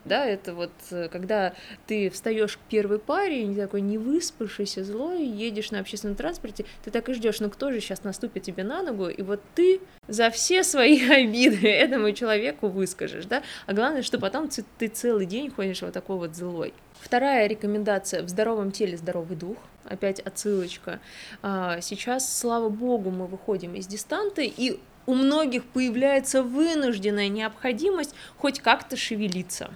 да, это вот э, когда ты встаешь к первой паре, не такой не выспавшийся, злой, едешь на общественном транспорте, ты так и ждешь, ну кто же сейчас наступит тебе на ногу, и вот ты за все свои обиды этому человеку выскажешь, да, а главное, что потом ты целый день ходишь вот такой вот злой. Вторая рекомендация – в здоровом теле здоровый дух. Опять отсылочка. А, сейчас, слава богу, мы выходим из дистанта, и у многих появляется вынужденная необходимость хоть как-то шевелиться.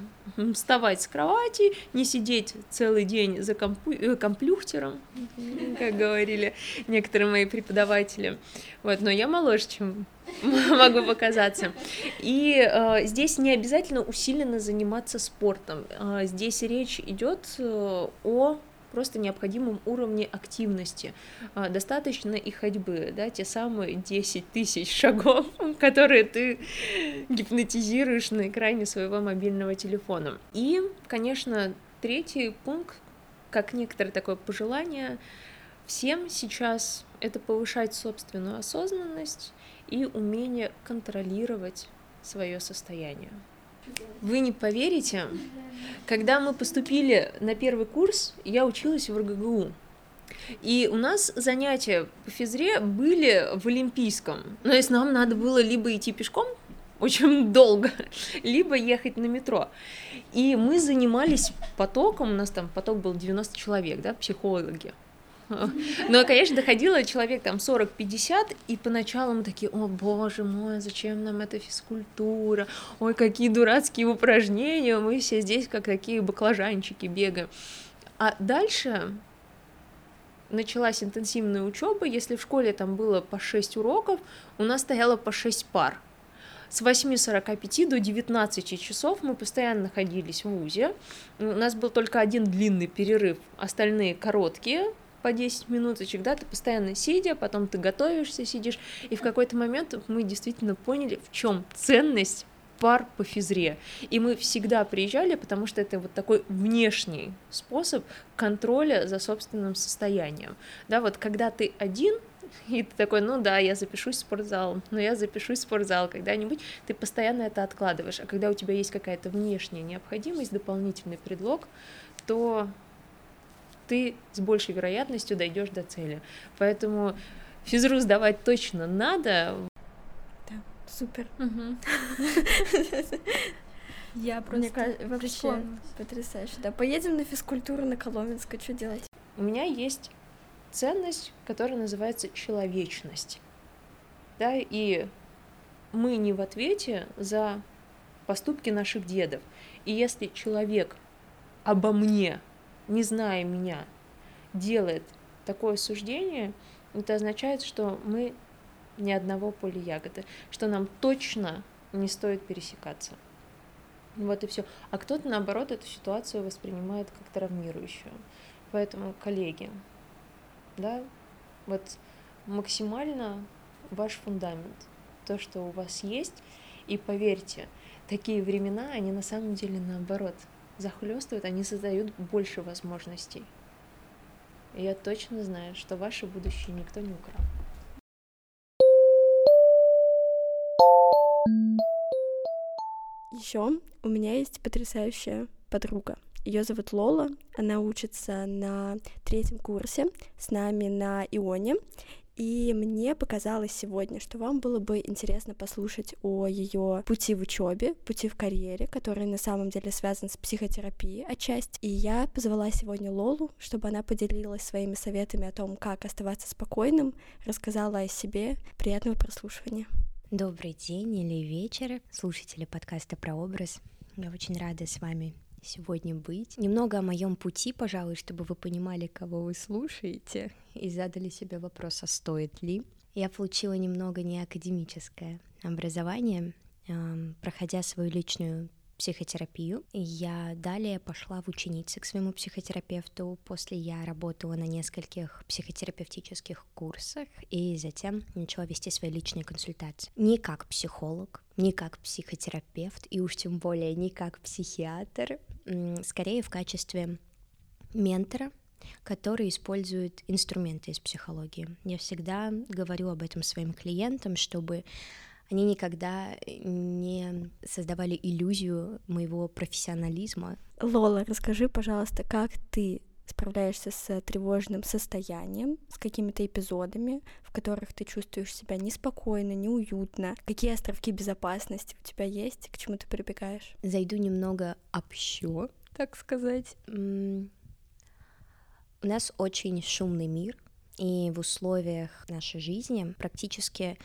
Вставать с кровати, не сидеть целый день за компу... Э, комплюхтером, как говорили некоторые мои преподаватели. Вот, но я моложе, чем могу показаться. И э, здесь не обязательно усиленно заниматься спортом. Э, здесь речь идет э, о просто необходимом уровне активности. А, достаточно и ходьбы, да, те самые 10 тысяч шагов, которые ты гипнотизируешь на экране своего мобильного телефона. И, конечно, третий пункт, как некоторое такое пожелание, всем сейчас это повышать собственную осознанность и умение контролировать свое состояние. Вы не поверите, когда мы поступили на первый курс, я училась в РГГУ. И у нас занятия по физре были в Олимпийском. Но если нам надо было либо идти пешком очень долго, либо ехать на метро. И мы занимались потоком, у нас там поток был 90 человек, да, психологи. Но, конечно, доходило человек там 40-50, и поначалу мы такие, о боже мой, зачем нам эта физкультура, ой, какие дурацкие упражнения, мы все здесь как такие баклажанчики бегаем. А дальше началась интенсивная учеба, если в школе там было по 6 уроков, у нас стояло по 6 пар. С 8.45 до 19 часов мы постоянно находились в ВУЗе. У нас был только один длинный перерыв, остальные короткие, по 10 минуточек, да, ты постоянно сидя, потом ты готовишься, сидишь, и в какой-то момент мы действительно поняли, в чем ценность пар по физре. И мы всегда приезжали, потому что это вот такой внешний способ контроля за собственным состоянием. Да, вот когда ты один, и ты такой, ну да, я запишусь в спортзал, но я запишусь в спортзал когда-нибудь, ты постоянно это откладываешь. А когда у тебя есть какая-то внешняя необходимость, дополнительный предлог, то ты с большей вероятностью дойдешь до цели. Поэтому физру сдавать точно надо. Да, супер. Я просто Мне кажется, вообще потрясающе. Да, поедем на физкультуру на Коломенское, что делать? У меня есть ценность, которая называется человечность. Да, и мы не в ответе за поступки наших дедов. И если человек обо мне не зная меня, делает такое суждение, это означает, что мы ни одного поля ягоды, что нам точно не стоит пересекаться. Вот и все. А кто-то, наоборот, эту ситуацию воспринимает как травмирующую. Поэтому, коллеги, да, вот максимально ваш фундамент, то, что у вас есть, и поверьте, такие времена, они на самом деле наоборот захлестывают, они создают больше возможностей. И я точно знаю, что ваше будущее никто не украл. Еще у меня есть потрясающая подруга. Ее зовут Лола, она учится на третьем курсе с нами на Ионе, и мне показалось сегодня, что вам было бы интересно послушать о ее пути в учебе, пути в карьере, который на самом деле связан с психотерапией отчасти. И я позвала сегодня Лолу, чтобы она поделилась своими советами о том, как оставаться спокойным, рассказала о себе. Приятного прослушивания. Добрый день или вечер, слушатели подкаста про образ. Я очень рада с вами сегодня быть. Немного о моем пути, пожалуй, чтобы вы понимали, кого вы слушаете, и задали себе вопрос, а стоит ли. Я получила немного неакадемическое образование, проходя свою личную психотерапию. Я далее пошла в ученицы к своему психотерапевту. После я работала на нескольких психотерапевтических курсах и затем начала вести свои личные консультации. Не как психолог, не как психотерапевт и уж тем более не как психиатр, скорее в качестве ментора, который использует инструменты из психологии. Я всегда говорю об этом своим клиентам, чтобы они никогда не создавали иллюзию моего профессионализма. Лола, расскажи, пожалуйста, как ты справляешься с тревожным состоянием, с какими-то эпизодами, в которых ты чувствуешь себя неспокойно, неуютно, какие островки безопасности у тебя есть, к чему ты прибегаешь? Зайду немного общо, так сказать. У нас очень шумный мир, и в условиях нашей жизни практически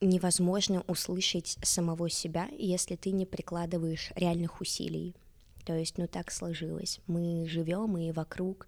невозможно услышать самого себя, если ты не прикладываешь реальных усилий. То есть, ну так сложилось. Мы живем, и вокруг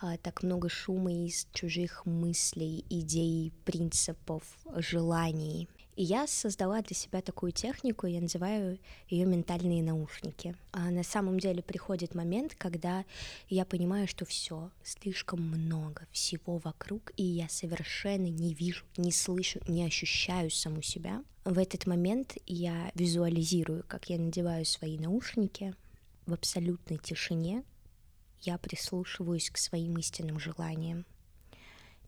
а, так много шума из чужих мыслей, идей, принципов, желаний. И я создала для себя такую технику, я называю ее ментальные наушники. А на самом деле приходит момент, когда я понимаю, что все, слишком много всего вокруг, и я совершенно не вижу, не слышу, не ощущаю саму себя. В этот момент я визуализирую, как я надеваю свои наушники в абсолютной тишине, я прислушиваюсь к своим истинным желаниям,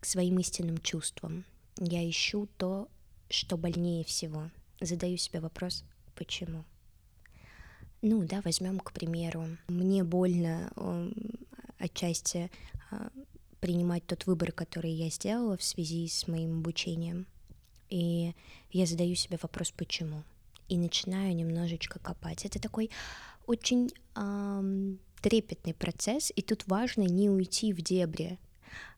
к своим истинным чувствам. Я ищу то, что больнее всего. Задаю себе вопрос, почему? Ну да, возьмем, к примеру, мне больно э, отчасти э, принимать тот выбор, который я сделала в связи с моим обучением. И я задаю себе вопрос, почему? И начинаю немножечко копать. Это такой очень э, трепетный процесс, и тут важно не уйти в дебри.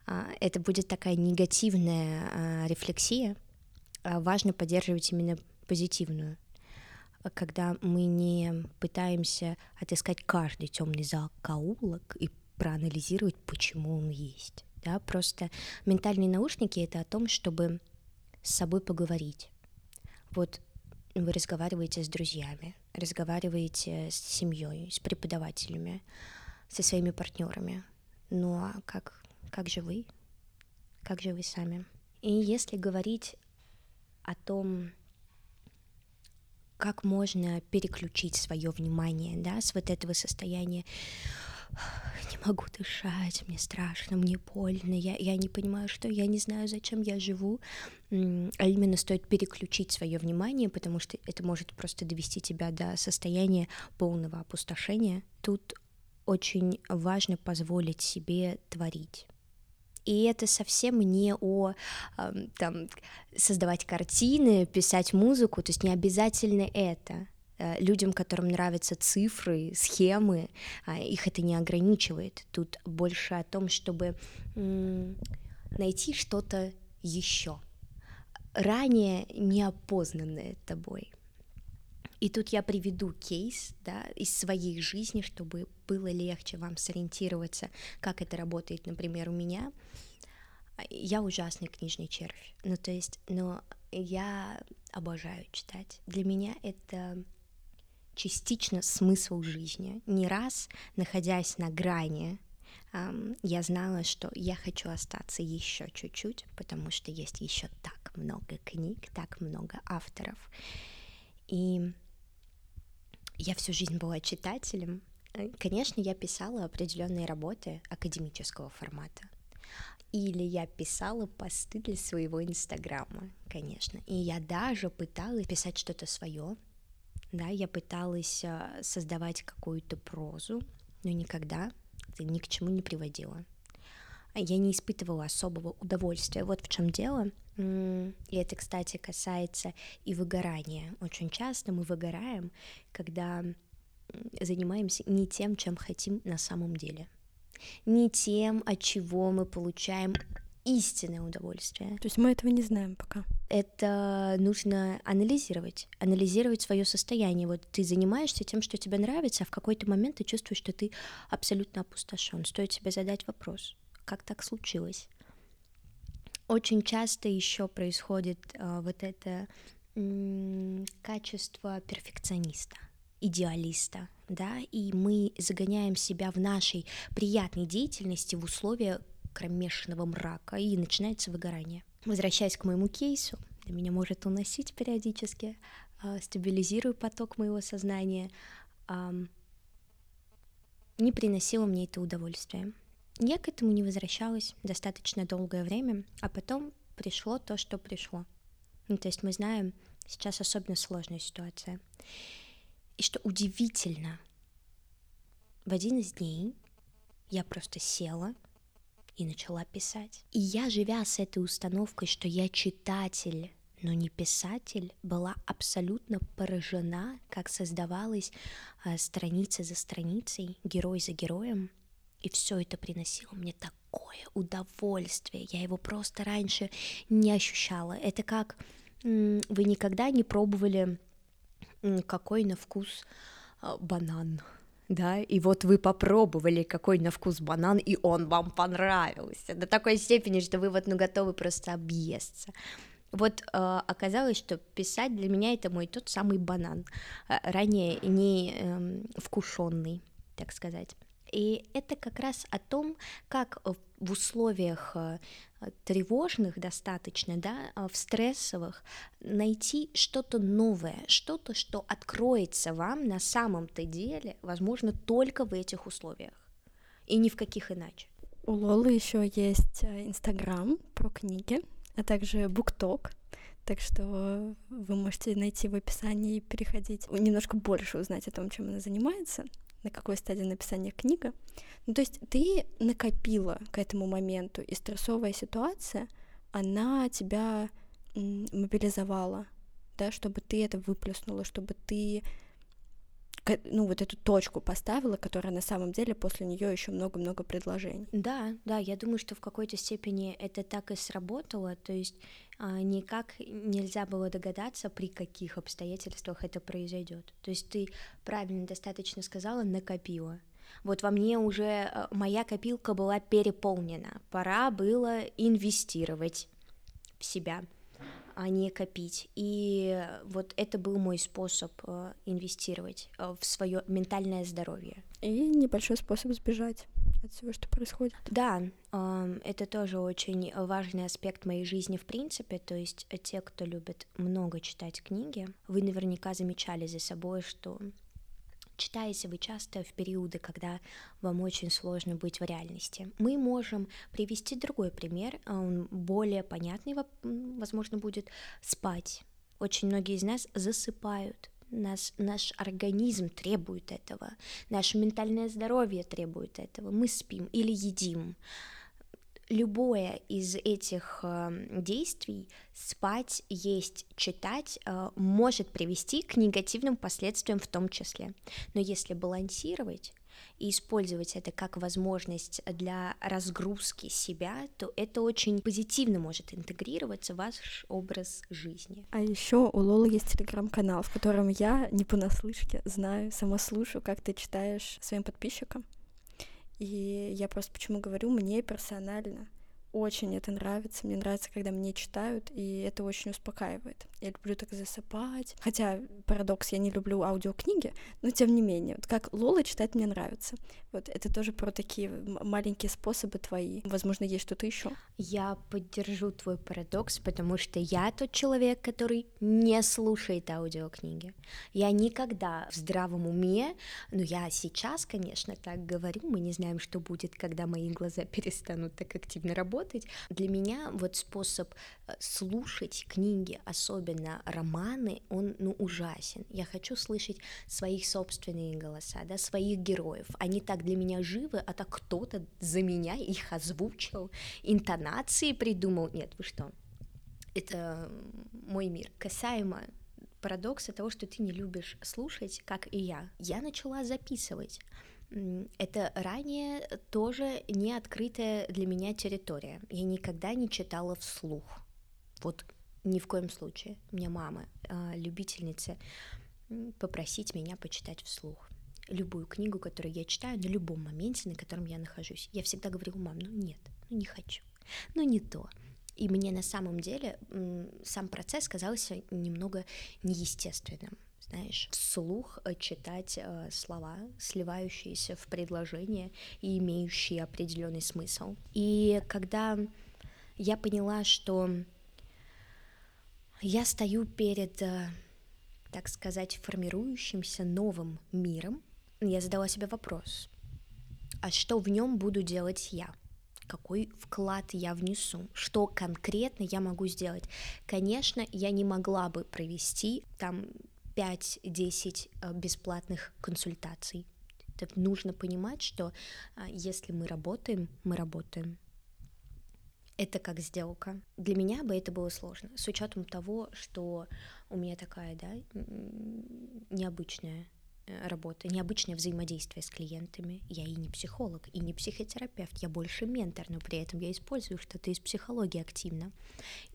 Э, это будет такая негативная э, рефлексия, а, важно поддерживать именно позитивную, когда мы не пытаемся отыскать каждый темный закоулок и проанализировать, почему он есть. Да? Просто ментальные наушники — это о том, чтобы с собой поговорить. Вот вы разговариваете с друзьями, разговариваете с семьей, с преподавателями, со своими партнерами. Ну а как, как же вы? Как же вы сами? И если говорить о том, как можно переключить свое внимание, да, с вот этого состояния не могу дышать, мне страшно, мне больно, я, я не понимаю, что я не знаю, зачем я живу, а именно стоит переключить свое внимание, потому что это может просто довести тебя до состояния полного опустошения. Тут очень важно позволить себе творить. И это совсем не о там, создавать картины, писать музыку, то есть не обязательно это. Э, людям, которым нравятся цифры, схемы, а, их это не ограничивает. Тут больше о том, чтобы найти что-то еще, ранее неопознанное тобой. И тут я приведу кейс да, из своей жизни, чтобы было легче вам сориентироваться, как это работает, например, у меня. Я ужасный книжный червь. Ну, то есть, но я обожаю читать. Для меня это частично смысл жизни. Не раз, находясь на грани, я знала, что я хочу остаться еще чуть-чуть, потому что есть еще так много книг, так много авторов. И я всю жизнь была читателем. Э, конечно, я писала определенные работы академического формата. Или я писала посты для своего инстаграма, конечно. И я даже пыталась писать что-то свое. Да, я пыталась э, создавать какую-то прозу, но никогда это ни к чему не приводило. Я не испытывала особого удовольствия. Вот в чем дело. И это, кстати, касается и выгорания. Очень часто мы выгораем, когда занимаемся не тем, чем хотим на самом деле, не тем, от чего мы получаем истинное удовольствие. То есть мы этого не знаем пока. Это нужно анализировать, анализировать свое состояние. Вот ты занимаешься тем, что тебе нравится, а в какой-то момент ты чувствуешь, что ты абсолютно опустошен. Стоит себе задать вопрос, как так случилось? Очень часто еще происходит э, вот это м- качество перфекциониста, идеалиста, да, и мы загоняем себя в нашей приятной деятельности в условия кромешного мрака, и начинается выгорание. Возвращаясь к моему кейсу, меня может уносить периодически, э, стабилизирую поток моего сознания, не приносило мне это удовольствие. Я к этому не возвращалась достаточно долгое время, а потом пришло то, что пришло. Ну, то есть мы знаем, сейчас особенно сложная ситуация. И что удивительно, в один из дней я просто села и начала писать. И я, живя с этой установкой, что я читатель, но не писатель, была абсолютно поражена, как создавалась э, страница за страницей, герой за героем, и все это приносило мне такое удовольствие. Я его просто раньше не ощущала. Это как вы никогда не пробовали какой на вкус а, банан, да, и вот вы попробовали, какой на вкус банан, и он вам понравился до такой степени, что вы вот ну готовы просто объесться. Вот э, оказалось, что писать для меня это мой тот самый банан, э, ранее не э, вкушенный, так сказать. И это как раз о том, как в условиях э, тревожных достаточно, да, э, в стрессовых, найти что-то новое, что-то, что откроется вам на самом-то деле, возможно, только в этих условиях, и ни в каких иначе. У Лолы еще есть э, Инстаграм про книги, а также Букток, так что вы можете найти в описании и переходить, немножко больше узнать о том, чем она занимается на какой стадии написания книга. Ну, то есть ты накопила к этому моменту, и стрессовая ситуация, она тебя мобилизовала, да, чтобы ты это выплеснула, чтобы ты ну, вот эту точку поставила, которая на самом деле после нее еще много-много предложений. Да, да, я думаю, что в какой-то степени это так и сработало, то есть а, никак нельзя было догадаться, при каких обстоятельствах это произойдет. То есть ты правильно достаточно сказала, накопила. Вот во мне уже а, моя копилка была переполнена, пора было инвестировать в себя а не копить. И вот это был мой способ э, инвестировать э, в свое ментальное здоровье. И небольшой способ сбежать от всего, что происходит. Да, это тоже очень важный аспект моей жизни в принципе, то есть те, кто любит много читать книги, вы наверняка замечали за собой, что Читаете вы часто в периоды, когда вам очень сложно быть в реальности. Мы можем привести другой пример, а он более понятный, возможно, будет спать. Очень многие из нас засыпают. Нас, наш организм требует этого, наше ментальное здоровье требует этого. Мы спим или едим любое из этих э, действий, спать, есть, читать, э, может привести к негативным последствиям в том числе. Но если балансировать, и использовать это как возможность для разгрузки себя, то это очень позитивно может интегрироваться в ваш образ жизни. А еще у Лолы есть телеграм-канал, в котором я не понаслышке знаю, сама слушаю, как ты читаешь своим подписчикам. И я просто почему говорю, мне персонально очень это нравится. Мне нравится, когда мне читают, и это очень успокаивает. Я люблю так засыпать. Хотя, парадокс, я не люблю аудиокниги, но тем не менее, вот как Лола читать мне нравится. Вот это тоже про такие маленькие способы твои. Возможно, есть что-то еще. Я поддержу твой парадокс, потому что я тот человек, который не слушает аудиокниги. Я никогда в здравом уме, но я сейчас, конечно, так говорю, мы не знаем, что будет, когда мои глаза перестанут так активно работать, работать. Для меня вот способ э, слушать книги, особенно романы, он ну, ужасен. Я хочу слышать своих собственные голоса, да, своих героев. Они так для меня живы, а так кто-то за меня их озвучил, интонации придумал. Нет, вы что? Это мой мир. Касаемо парадокса того, что ты не любишь слушать, как и я. Я начала записывать. Это ранее тоже не открытая для меня территория. Я никогда не читала вслух. Вот ни в коем случае. У меня мама а, любительница попросить меня почитать вслух любую книгу, которую я читаю, на любом моменте, на котором я нахожусь. Я всегда говорю, мам, ну нет, ну не хочу, ну не то. И мне на самом деле сам процесс казался немного неестественным знаешь, вслух э, читать э, слова, сливающиеся в предложение и имеющие определенный смысл. И когда я поняла, что я стою перед, э, так сказать, формирующимся новым миром, я задала себе вопрос, а что в нем буду делать я? какой вклад я внесу, что конкретно я могу сделать. Конечно, я не могла бы провести там 5-10 э, бесплатных консультаций. Это нужно понимать, что а, если мы работаем, мы работаем. Это как сделка. Для меня бы это было сложно, с учетом того, что у меня такая, да, необычная Э, работа, необычное взаимодействие с клиентами. Я и не психолог, и не психотерапевт, я больше ментор, но при этом я использую что-то из психологии активно.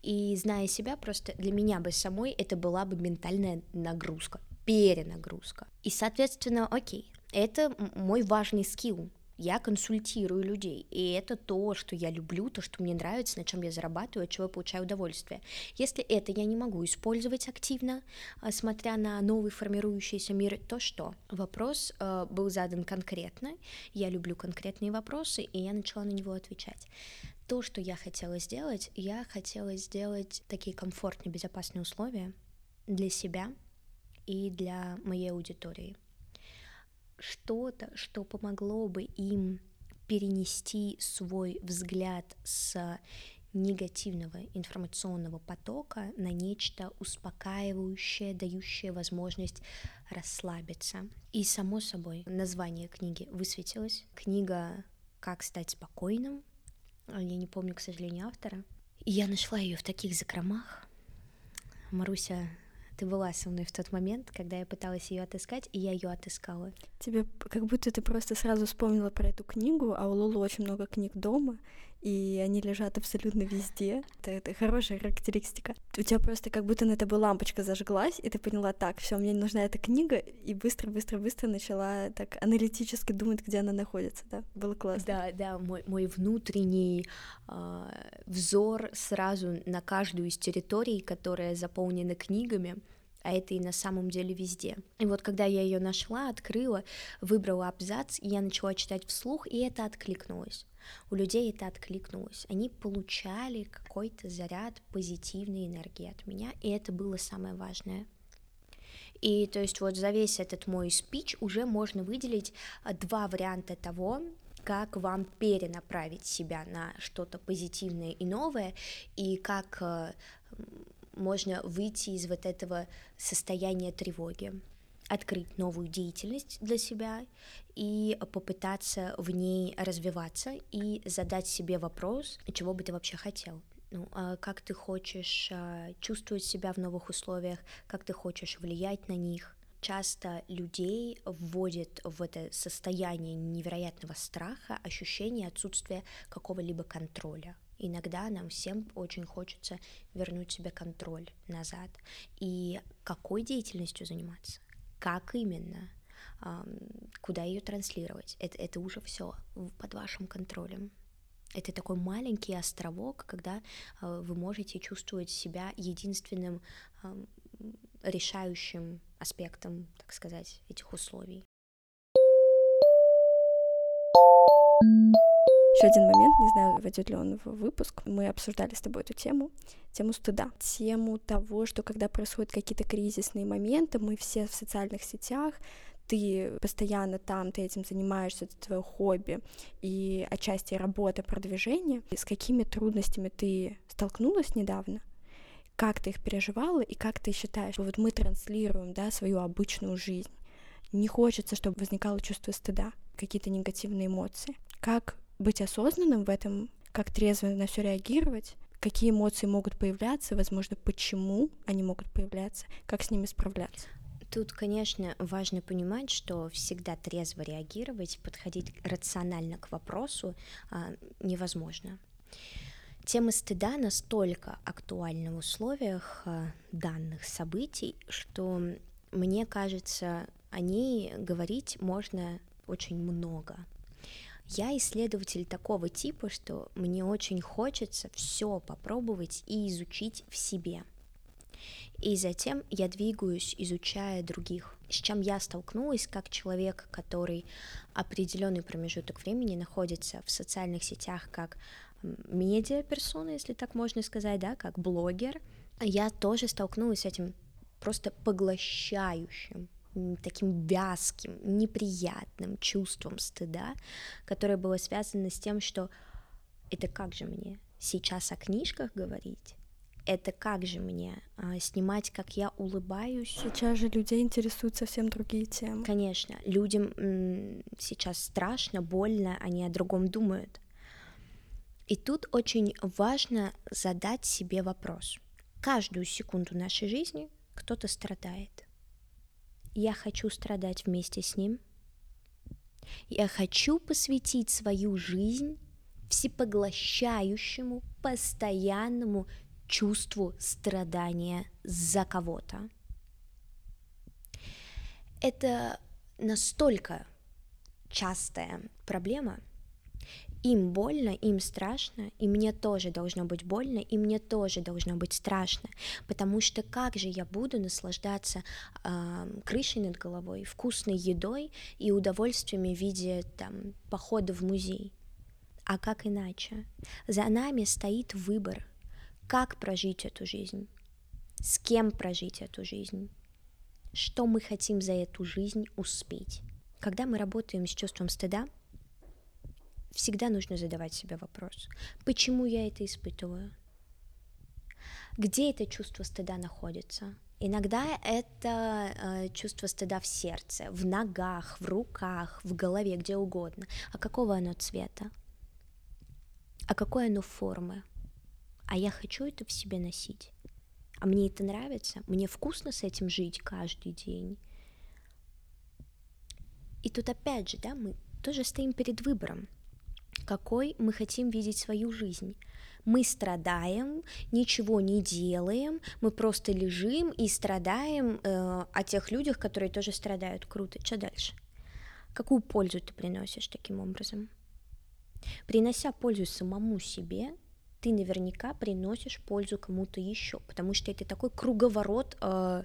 И зная себя, просто для меня бы самой это была бы ментальная нагрузка, перенагрузка. И, соответственно, окей, это мой важный скилл, я консультирую людей, и это то, что я люблю, то, что мне нравится, на чем я зарабатываю, от чего я получаю удовольствие. Если это я не могу использовать активно, а, смотря на новый формирующийся мир, то что? Вопрос э, был задан конкретно, я люблю конкретные вопросы, и я начала на него отвечать. То, что я хотела сделать, я хотела сделать такие комфортные, безопасные условия для себя и для моей аудитории что-то, что помогло бы им перенести свой взгляд с негативного информационного потока на нечто успокаивающее, дающее возможность расслабиться. И, само собой, название книги высветилось. Книга «Как стать спокойным». Я не помню, к сожалению, автора. И я нашла ее в таких закромах. Маруся ты была со мной в тот момент, когда я пыталась ее отыскать, и я ее отыскала. Тебе как будто ты просто сразу вспомнила про эту книгу, а у Лолы очень много книг дома, и они лежат абсолютно везде. Это, это хорошая характеристика. У тебя просто как будто на тобой лампочка зажглась, и ты поняла, так, все, мне нужна эта книга, и быстро-быстро-быстро начала так аналитически думать, где она находится, да? Было классно. Да, да, мой, мой внутренний э, взор сразу на каждую из территорий, которая заполнена книгами, а это и на самом деле везде. И вот когда я ее нашла, открыла, выбрала абзац, и я начала читать вслух, и это откликнулось. У людей это откликнулось. Они получали какой-то заряд позитивной энергии от меня, и это было самое важное. И то есть вот за весь этот мой спич уже можно выделить а, два варианта того, как вам перенаправить себя на что-то позитивное и новое, и как а, можно выйти из вот этого состояния тревоги открыть новую деятельность для себя и попытаться в ней развиваться и задать себе вопрос, чего бы ты вообще хотел. Ну, а как ты хочешь а, чувствовать себя в новых условиях, как ты хочешь влиять на них, часто людей вводит в это состояние невероятного страха, ощущение отсутствия какого-либо контроля. Иногда нам всем очень хочется вернуть себе контроль назад. И какой деятельностью заниматься? Как именно? Куда ее транслировать? Это, это уже все под вашим контролем. Это такой маленький островок, когда а, вы можете чувствовать себя единственным решающим аспектом, так сказать, этих условий. Еще один момент, не знаю, войдет ли он в выпуск. Мы обсуждали с тобой эту тему, тему стыда, тему того, что когда происходят какие-то кризисные моменты, мы все в социальных сетях, ты постоянно там, ты этим занимаешься, это твое хобби и отчасти работа, продвижение. С какими трудностями ты столкнулась недавно? Как ты их переживала и как ты считаешь, вот мы транслируем, да, свою обычную жизнь. Не хочется, чтобы возникало чувство стыда, какие-то негативные эмоции. Как быть осознанным в этом, как трезво на все реагировать, какие эмоции могут появляться, возможно, почему они могут появляться, как с ними справляться. Тут, конечно, важно понимать, что всегда трезво реагировать, подходить рационально к вопросу а, невозможно. Тема стыда настолько актуальна в условиях а, данных событий, что мне кажется, о ней говорить можно очень много. Я исследователь такого типа, что мне очень хочется все попробовать и изучить в себе. И затем я двигаюсь, изучая других. С чем я столкнулась как человек, который определенный промежуток времени находится в социальных сетях как медиа-персона, если так можно сказать, да, как блогер. Я тоже столкнулась с этим просто поглощающим таким вязким, неприятным чувством стыда, которое было связано с тем, что это как же мне сейчас о книжках говорить? Это как же мне а, снимать, как я улыбаюсь? Сейчас же людей интересуют совсем другие темы. Конечно, людям м, сейчас страшно, больно, они о другом думают. И тут очень важно задать себе вопрос. Каждую секунду нашей жизни кто-то страдает я хочу страдать вместе с ним. Я хочу посвятить свою жизнь всепоглощающему, постоянному чувству страдания за кого-то. Это настолько частая проблема – им больно, им страшно, и мне тоже должно быть больно, и мне тоже должно быть страшно, потому что как же я буду наслаждаться э, крышей над головой, вкусной едой и удовольствиями в виде там похода в музей? А как иначе? За нами стоит выбор, как прожить эту жизнь, с кем прожить эту жизнь, что мы хотим за эту жизнь успеть. Когда мы работаем с чувством стыда, всегда нужно задавать себе вопрос, почему я это испытываю? Где это чувство стыда находится? Иногда это э, чувство стыда в сердце, в ногах, в руках, в голове, где угодно. А какого оно цвета? А какой оно формы? А я хочу это в себе носить. А мне это нравится, мне вкусно с этим жить каждый день. И тут опять же, да, мы тоже стоим перед выбором какой мы хотим видеть свою жизнь. Мы страдаем, ничего не делаем, мы просто лежим и страдаем э, о тех людях, которые тоже страдают. Круто. Что дальше? Какую пользу ты приносишь таким образом? Принося пользу самому себе, ты наверняка приносишь пользу кому-то еще, потому что это такой круговорот э,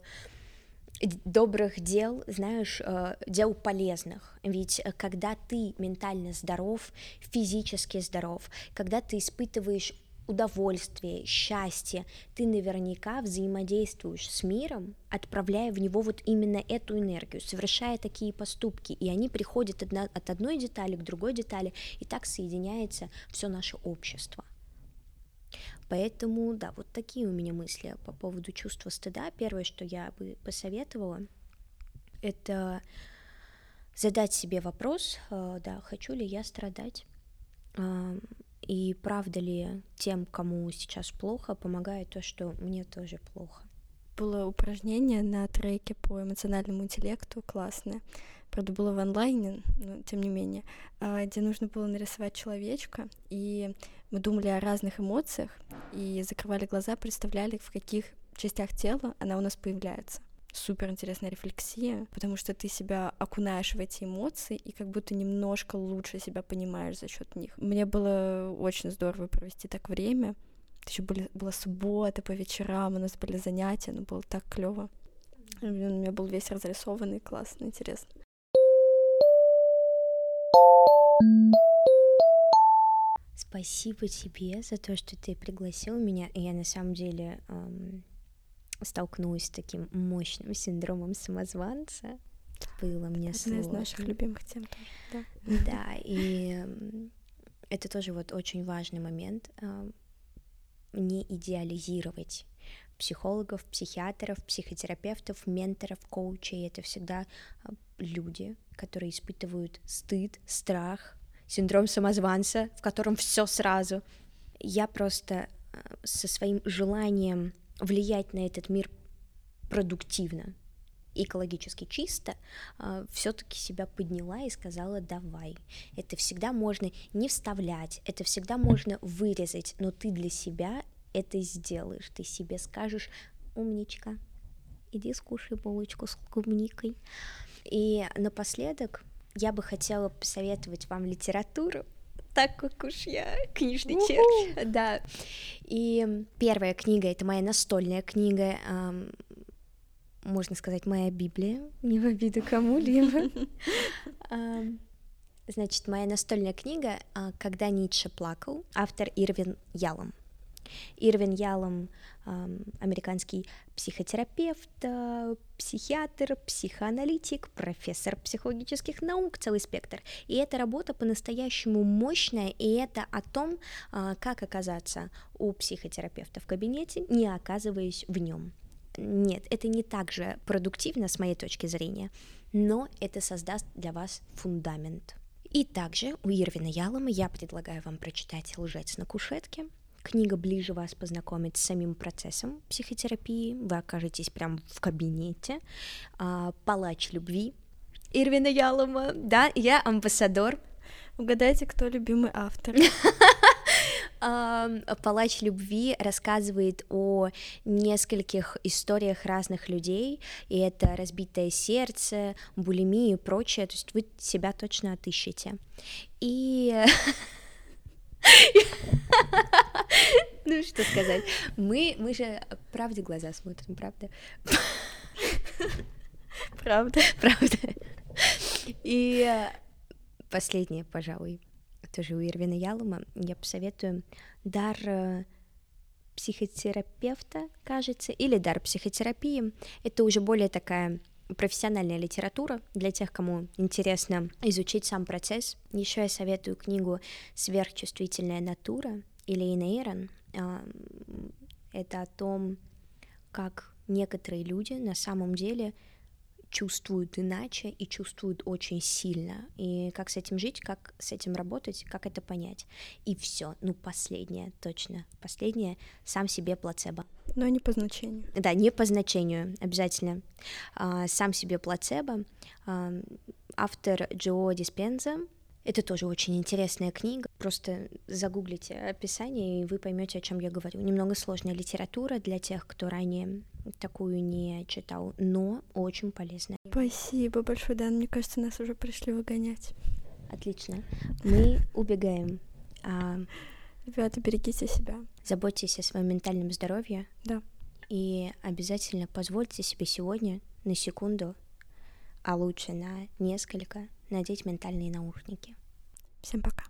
добрых дел, знаешь, э, дел полезных. Ведь э, когда ты ментально здоров, физически здоров, когда ты испытываешь удовольствие, счастье, ты наверняка взаимодействуешь с миром, отправляя в него вот именно эту энергию, совершая такие поступки, и они приходят от одной детали к другой детали, и так соединяется все наше общество. Поэтому, да, вот такие у меня мысли по поводу чувства стыда. Первое, что я бы посоветовала, это задать себе вопрос, э, да, хочу ли я страдать, и правда ли тем, кому сейчас плохо, помогает то, что мне тоже плохо. было упражнение на треке по эмоциональному интеллекту, классное. Правда, было в онлайне, но тем не менее, а, где нужно было нарисовать человечка, и мы думали о разных эмоциях, и закрывали глаза, представляли, в каких частях тела она у нас появляется. Супер интересная рефлексия, потому что ты себя окунаешь в эти эмоции и как будто немножко лучше себя понимаешь за счет них. Мне было очень здорово провести так время. Еще были, была суббота по вечерам, у нас были занятия, но было так клево. У меня был весь разрисованный, классно, интересно. Спасибо тебе за то, что ты пригласил меня. Я на самом деле эм, столкнулась с таким мощным синдромом самозванца. Было мне Одна сложно. из наших любимых тем тоже, да. Да, и это тоже вот очень важный момент. эм, Не идеализировать психологов, психиатров, психотерапевтов, менторов, коучей. Это всегда э, люди, которые испытывают стыд, страх, синдром самозванца, в котором все сразу. Я просто э, со своим желанием влиять на этот мир продуктивно, экологически чисто, все-таки себя подняла и сказала давай. Это всегда можно не вставлять, это всегда можно вырезать, но ты для себя это сделаешь, ты себе скажешь умничка, иди скушай булочку с клубникой. И напоследок я бы хотела посоветовать вам литературу, так как уж я книжный червь, да. И первая книга — это моя настольная книга, ам, можно сказать, моя Библия, не в обиду кому-либо. Значит, моя настольная книга а, «Когда Ницше плакал», автор Ирвин Ялом. Ирвин Ялом ам, американский психотерапевт, а, психиатр, психоаналитик, профессор психологических наук, целый спектр. И эта работа по-настоящему мощная, и это о том, а, как оказаться у психотерапевта в кабинете, не оказываясь в нем. Нет, это не так же продуктивно с моей точки зрения, но это создаст для вас фундамент. И также у Ирвина Ялома я предлагаю вам прочитать «Лжец на кушетке». Книга ближе вас познакомит с самим процессом психотерапии. Вы окажетесь прям в кабинете. А, «Палач любви» Ирвина Ялома. Да, я амбассадор Угадайте, кто любимый автор. Ам, Палач любви рассказывает о нескольких историях разных людей, и это разбитое сердце, булимия и прочее, то есть вы себя точно отыщете. И ну что сказать, мы, мы же правде глаза смотрим, правда? Правда? Правда. И э, последнее, пожалуй, тоже у Ирвина Ялома, я посоветую дар э, психотерапевта, кажется, или дар психотерапии. Это уже более такая профессиональная литература для тех, кому интересно изучить сам процесс. Еще я советую книгу «Сверхчувствительная натура» или Эйрон. Это о том, как некоторые люди на самом деле чувствуют иначе и чувствуют очень сильно. И как с этим жить, как с этим работать, как это понять. И все. Ну, последнее, точно. Последнее сам себе плацебо. Но не по значению. Да, не по значению, обязательно. А, сам себе плацебо. Автор Джо Диспенза. Это тоже очень интересная книга. Просто загуглите описание, и вы поймете, о чем я говорю. Немного сложная литература для тех, кто ранее такую не читал, но очень полезная. Спасибо большое, Дан. Мне кажется, нас уже пришли выгонять. Отлично. Мы убегаем. А, Ребята, берегите себя. заботьтесь о своем ментальном здоровье. Да. И обязательно позвольте себе сегодня на секунду, а лучше на несколько, надеть ментальные наушники. Всем пока.